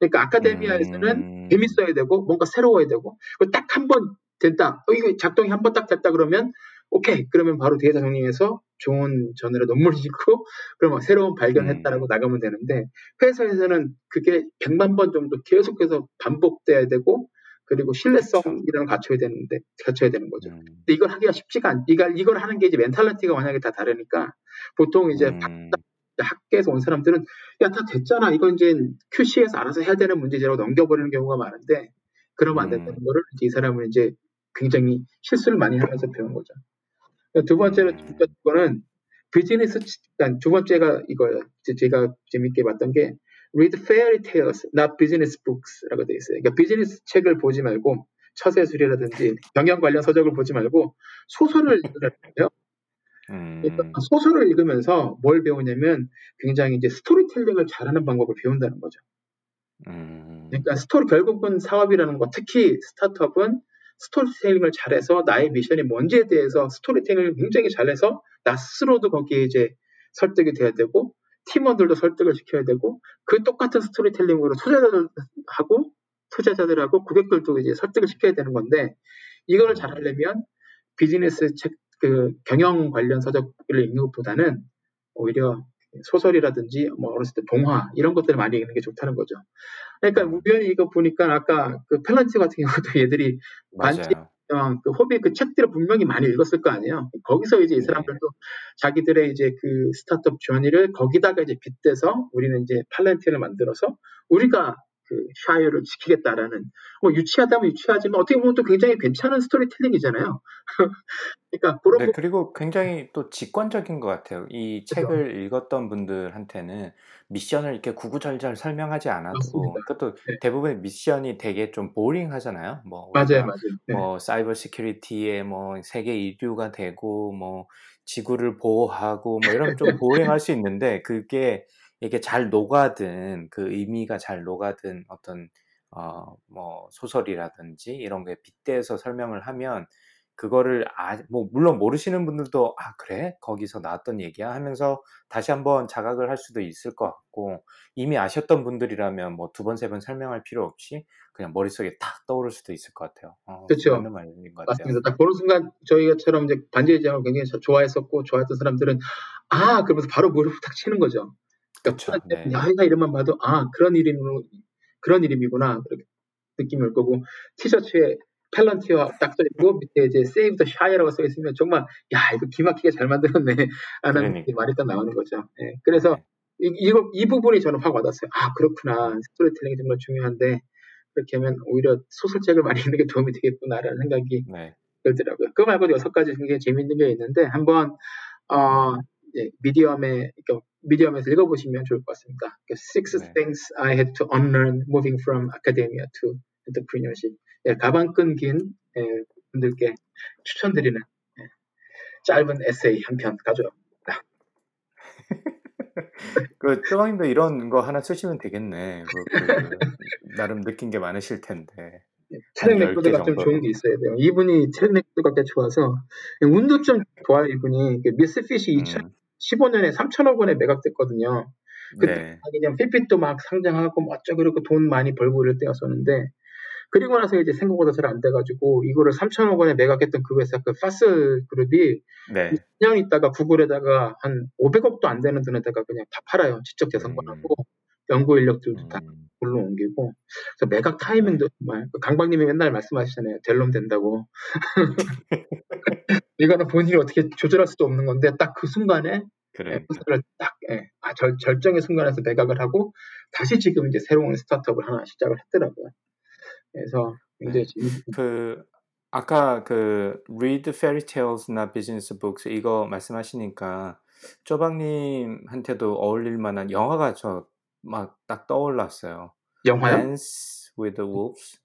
그러니까 아카데미아에서는 음. 재밌어야 되고 뭔가 새로워야 되고 딱 한 번 된다. 어, 이거 작동이 한 번 딱 됐다 그러면 오케이 그러면 바로 데이터 정리해서 좋은 저널로 논문을 읽고 그러면 새로운 발견했다라고 음. 나가면 되는데 회사에서는 그게 100만 번 정도 계속해서 반복돼야 되고 그리고 신뢰성이라는 갖춰야 되는데 갖춰야 되는 거죠. 음. 근데 이걸 하기가 쉽지가 않. 이걸 이걸 하는 게 이제 mentality가 만약에 다 다르니까 보통 이제 음. 학교에서 온 사람들은 야 다 됐잖아. 이건 이제 QC에서 알아서 해야 되는 문제지라고 넘겨버리는 경우가 많은데 그러면 안 된다는 음. 거를 이 사람은 이제 굉장히 실수를 많이 하면서 배운 거죠. 두 번째로 두 번째는 비즈니스 그러니까 두 번째가 이거예요. 제가 재밌게 봤던 게 read fairy tales, not business books라고 돼 있어요. 그러니까 비즈니스 책을 보지 말고 처세술이라든지 경영 관련 서적을 보지 말고 소설을 읽으라고요. 음... 소설을 읽으면서 뭘 배우냐면 굉장히 이제 스토리텔링을 잘하는 방법을 배운다는 거죠. 음... 그러니까 스토리 결국은 사업이라는 거, 특히 스타트업은 스토리텔링을 잘해서 나의 미션이 뭔지에 대해서 스토리텔링을 굉장히 잘해서 나 스스로도 거기에 이제 설득이 돼야 되고 팀원들도 설득을 시켜야 되고 그 똑같은 스토리텔링으로 투자자들하고 투자자들하고 고객들도 이제 설득을 시켜야 되는 건데 이걸 잘하려면 비즈니스 책 그 경영 관련 서적을 읽는 것보다는 오히려 소설이라든지 뭐 어렸을 때 동화 이런 것들을 많이 읽는 게 좋다는 거죠. 그러니까 우연히 이거 보니까 아까 그 Palantir 같은 경우도 얘들이 반지 어, 그 Hobbit 그 책들을 분명히 많이 읽었을 거 아니에요. 거기서 이제 이 네. 사람들도 자기들의 이제 그 스타트업 journey를 거기다가 이제 빗대서 우리는 이제 Palantir를 만들어서 우리가 그 샤이어를 지키겠다라는 뭐 유치하다면 유치하지만 어떻게 보면 또 굉장히 괜찮은 스토리텔링이잖아요. [LAUGHS] 그러니까 그런 네, 그리고 굉장히 또 직관적인 것 같아요. 이 그렇죠. 책을 읽었던 분들한테는 미션을 이렇게 구구절절 설명하지 않아도 그것도 네. 대부분 미션이 되게 좀 boring하잖아요. 뭐 맞아요, 맞아요. 네. 뭐 cyber security에 뭐 세계 1위가 되고 뭐 지구를 보호하고 뭐 이러면 좀 boring할 수 있는데 그게 이게 잘 녹아든 그 의미가 잘 녹아든 어떤 어 뭐 소설이라든지 이런 게 빗대서 설명을 하면 그거를 아, 뭐 물론 모르시는 분들도 아 그래 거기서 나왔던 얘기야 하면서 다시 한번 자각을 할 수도 있을 것 같고 이미 아셨던 분들이라면 뭐 두 번 세 번 설명할 필요 없이 그냥 머릿속에 탁 떠오를 수도 있을 것 같아요. 어, 그렇죠. 맞는 말인 것 같아요. 맞습니다. 딱 보는 순간 저희가처럼 이제 반지의 제왕을 굉장히 좋아했었고 좋아했던 사람들은 아 그러면서 바로 무릎을 탁 치는 거죠. 그렇죠. 네. 야이가 이름만 봐도 아 그런 이름으로 그런 이름이구나 그렇게 느낌이 올 거고 티셔츠에 탤런티와 딱 써있고 밑에 이제 Save the Shire라고 써있으면 정말 야 이거 기막히게 잘 만들었네 하는 그러니까. 말이 딱 나오는 거죠. 네. 그래서 네. 이, 이거, 이 부분이 저는 확 와닿았어요. 아 그렇구나 스토리텔링이 정말 중요한데 그렇게 하면 오히려 소설책을 많이 읽는 게 도움이 되겠구나라는 생각이 네. 들더라고요. 그거 말고도 여섯 가지 굉장히 재밌는 게 있는데 한번 어, 예, 미디엄에 미디엄에서 읽어보시면 좋을 것 같습니다. 그 six 네. Things I Had to Unlearn Moving from Academia to Entrepreneurship. 예, 가방끈 긴 예, 분들께 추천드리는 예, 짧은 에세이 한 편 가져왔습니다. [LAUGHS] 그 쪼왕님도 이런 거 하나 쓰시면 되겠네. 그, 그, 나름 느낀 게 많으실 텐데. 예, 체력 맥도가 좀 좋은 게 있어야 돼요. 이분이 체력 맥도가 꽤 좋아서 운도 좀 좋아요. 이분이 그 미스핏이 음. 2000 15년에 3천억 원에 매각됐거든요. 그때 네. 그냥 핏핏도 막 상장하고 어쩌고 그러고 돈 많이 벌고 이럴 때였었는데 그리고 나서 이제 생각보다 잘 안 돼가지고 이거를 3천억 원에 매각했던 그 회사 그 파스 그룹이 네. 2년 있다가 구글에다가 한 500억도 안 되는 돈에다가 그냥 다 팔아요. 직접 재산권하고 음. 연구 인력들도 음. 다 골로 옮기고 그래서 매각 타이밍도 정말 그 강박님이 맨날 말씀하시잖아요. 델놈 된다고 [LAUGHS] 이거는 본인이 어떻게 조절할 수도 없는 건데 딱 그 순간에. 포스를 딱 예, 아, 절, 절정의 순간에서 매각을 하고 다시 지금 이제 새로운 스타트업을 하나 시작을 했더라고요. 그래서 굉장히 네. 재밌- 그 아까 그 read fairy tales나 business books 이거 말씀하시니까 쪼박님한테도 어울릴 만한 영화가 저 막 딱 떠올랐어요. 영화요? Dance with the Wolves.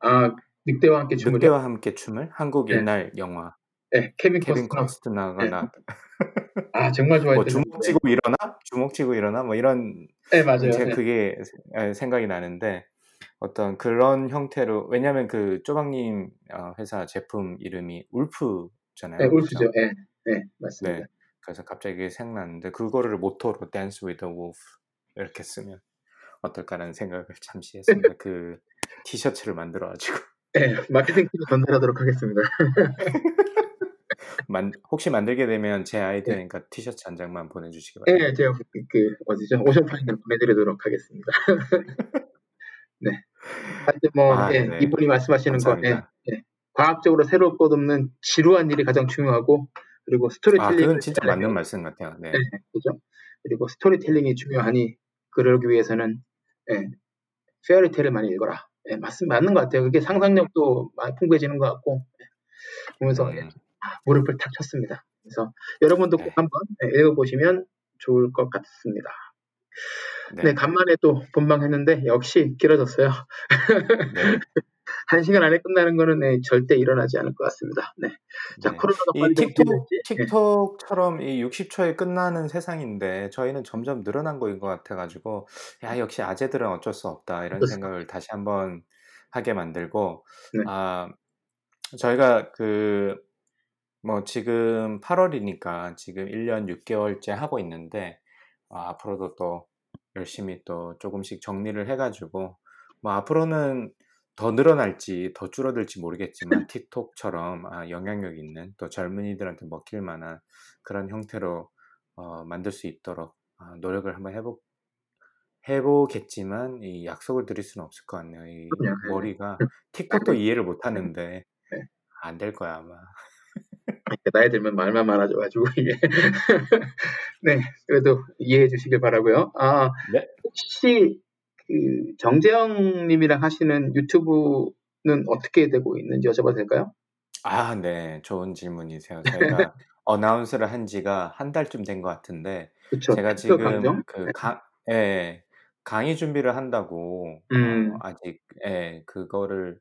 아 늑대와 함께 춤을 늑대와 함께 춤을 한국 네. 옛날 영화. 네, 케빈 케빈. 코스트너가 네. 나아 정말 뭐 좋아했던 주먹 치고 일어나? 주먹 치고 일어나? 뭐 이런 네 맞아요. 네. 그게 에, 생각이 나는데 어떤 그런 형태로 왜냐하면 그 쪼박님 어, 회사 제품 이름이 울프잖아요. 네? 울프죠. 네, 네 맞습니다. 네. 그래서 갑자기 생각났는데 그거를 모토로 Dance with the Wolf 이렇게 쓰면 어떨까라는 생각을 잠시 했습니다. [LAUGHS] 그 티셔츠를 만들어가지고 네, 마케팅 팀에 전달하도록 하겠습니다. [LAUGHS] 만, 혹시 만들게 되면 제 아이디어니까 티셔츠 한 장만 보내주시기 바랍니다. 네, 제가 그, 그 어디죠? 오션파이널 보내드리도록 하겠습니다. [LAUGHS] 네. 하여튼 뭐 아, 예, 네. 이분이 말씀하시는 거, 예. 예. 과학적으로 새로울 것 없는 지루한 일이 가장 중요하고 그리고 아, 스토리텔링 그건 진짜 맞는 말씀 같아요. 네. 네, 그죠? 그리고 스토리텔링이 중요하니 그러기 위해서는 예, fairy tale을 많이 읽어라. 예, 맞, 맞는 것 같아요. 그게 상상력도 많이 풍부해지는 것 같고 예, 보면서 예, 음, 무릎을 탁 쳤습니다. 그래서 여러분도 꼭 네. 한번 예, 읽어보시면 좋을 것 같습니다. 네. 네, 간만에 또 본방했는데 역시 길어졌어요. 네. [LAUGHS] 한 시간 안에 끝나는 거는 네, 절대 일어나지 않을 것 같습니다. 네. 자, 네. 코로나가 이 빨리 좀 틱톡. 예. 틱톡처럼 이 60초에 끝나는 세상인데 저희는 점점 늘어난 거인 것 같아가지고 야 역시 아재들은 어쩔 수 없다 이런 수 생각을 다시 한번 하게 만들고 네. 아 저희가 그 뭐 지금 8월이니까 지금 1년 6개월째 하고 있는데 아, 앞으로도 또 열심히 또 조금씩 정리를 해가지고 뭐 앞으로는 더 늘어날지 더 줄어들지 모르겠지만 [LAUGHS] 틱톡처럼 아, 영향력 있는 또 젊은이들한테 먹힐 만한 그런 형태로 어, 만들 수 있도록 아, 노력을 한번 해보 해보겠지만 이 약속을 드릴 수는 없을 것 같네요. 이. 네. 머리가 틱톡도 이해를 못 하는데 네. 안될 거야 아마. 나이 들면 말만 많아져가지고 이게 [LAUGHS] 네 그래도 이해해 주시길 바라고요. 아 네. 혹시 그 정재영님이랑 하시는 유튜브는 어떻게 되고 있는지 여쭤봐도 될까요? 아, 네. 좋은 질문이세요. 저희가 [LAUGHS] 어나운스를 한 지가 한 달쯤 된 것 같은데 그렇죠. 제가 그 지금 강정? 그 강, 예, 강의 준비를 한다고 음. 어, 아직 예, 그거를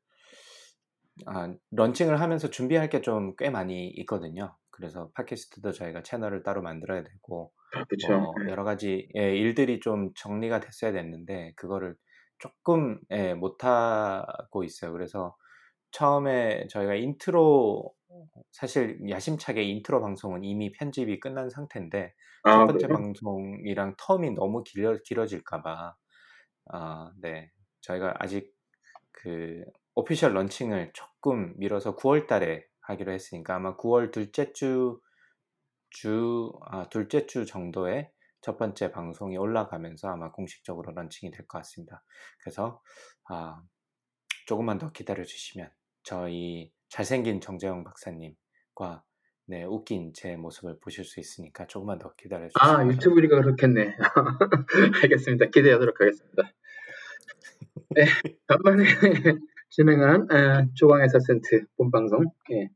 아, 런칭을 하면서 준비할 게 좀 꽤 많이 있거든요. 그래서 팟캐스트도 저희가 채널을 따로 만들어야 되고 그렇죠. 뭐 여러 가지 예, 일들이 좀 정리가 됐어야 됐는데 그거를 조금 예, 못 하고 있어요. 그래서 처음에 저희가 인트로 사실 야심차게 인트로 방송은 이미 편집이 끝난 상태인데 첫 아, 번째 그래요? 방송이랑 텀이 너무 길어, 길어질까봐 아, 네 저희가 아직 그 official launching을 조금 미뤄서 9월 달에 하기로 했으니까 아마 9월 둘째 주, 주, 아, 둘째 주 정도에 첫 번째 방송이 올라가면서 아마 공식적으로 런칭이 될 것 같습니다. 그래서 아, 조금만 더 기다려 주시면 저희 잘생긴 정재영 박사님과 네, 웃긴 제 모습을 보실 수 있으니까 조금만 더 기다려 주시기 아. 유튜브니까 그렇겠네. [LAUGHS] 알겠습니다. 기대하도록 하겠습니다. 네, 간만에 진행한 아, 조광의 사센트 본방송. 예.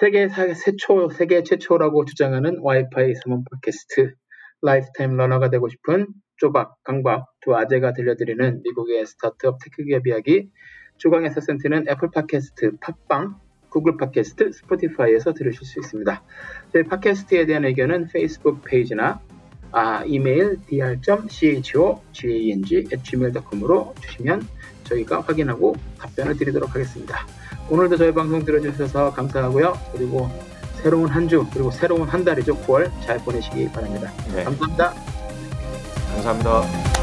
세계 사- 최초, 세계 최초라고 주장하는 와이파이 서문 팟캐스트 lifetime learner가 되고 싶은 쪼박, 강박 두 아재가 들려드리는 미국의 스타트업 tech 기업 이야기 조광의 사센트는 애플 팟캐스트, 팟빵, 구글 팟캐스트, 스포티파이에서 들으실 수 있습니다. 저희 팟캐스트에 대한 의견은 페이스북 페이지나 아, 이메일 dr.chogang@gmail.com으로 주시면 저희가 확인하고 답변을 드리도록 하겠습니다. 오늘도 저희 방송 들어주셔서 감사하고요. 그리고 새로운 한 주, 그리고 새로운 한 달이죠. 9월 잘 보내시기 바랍니다. 네, 감사합니다. 감사합니다.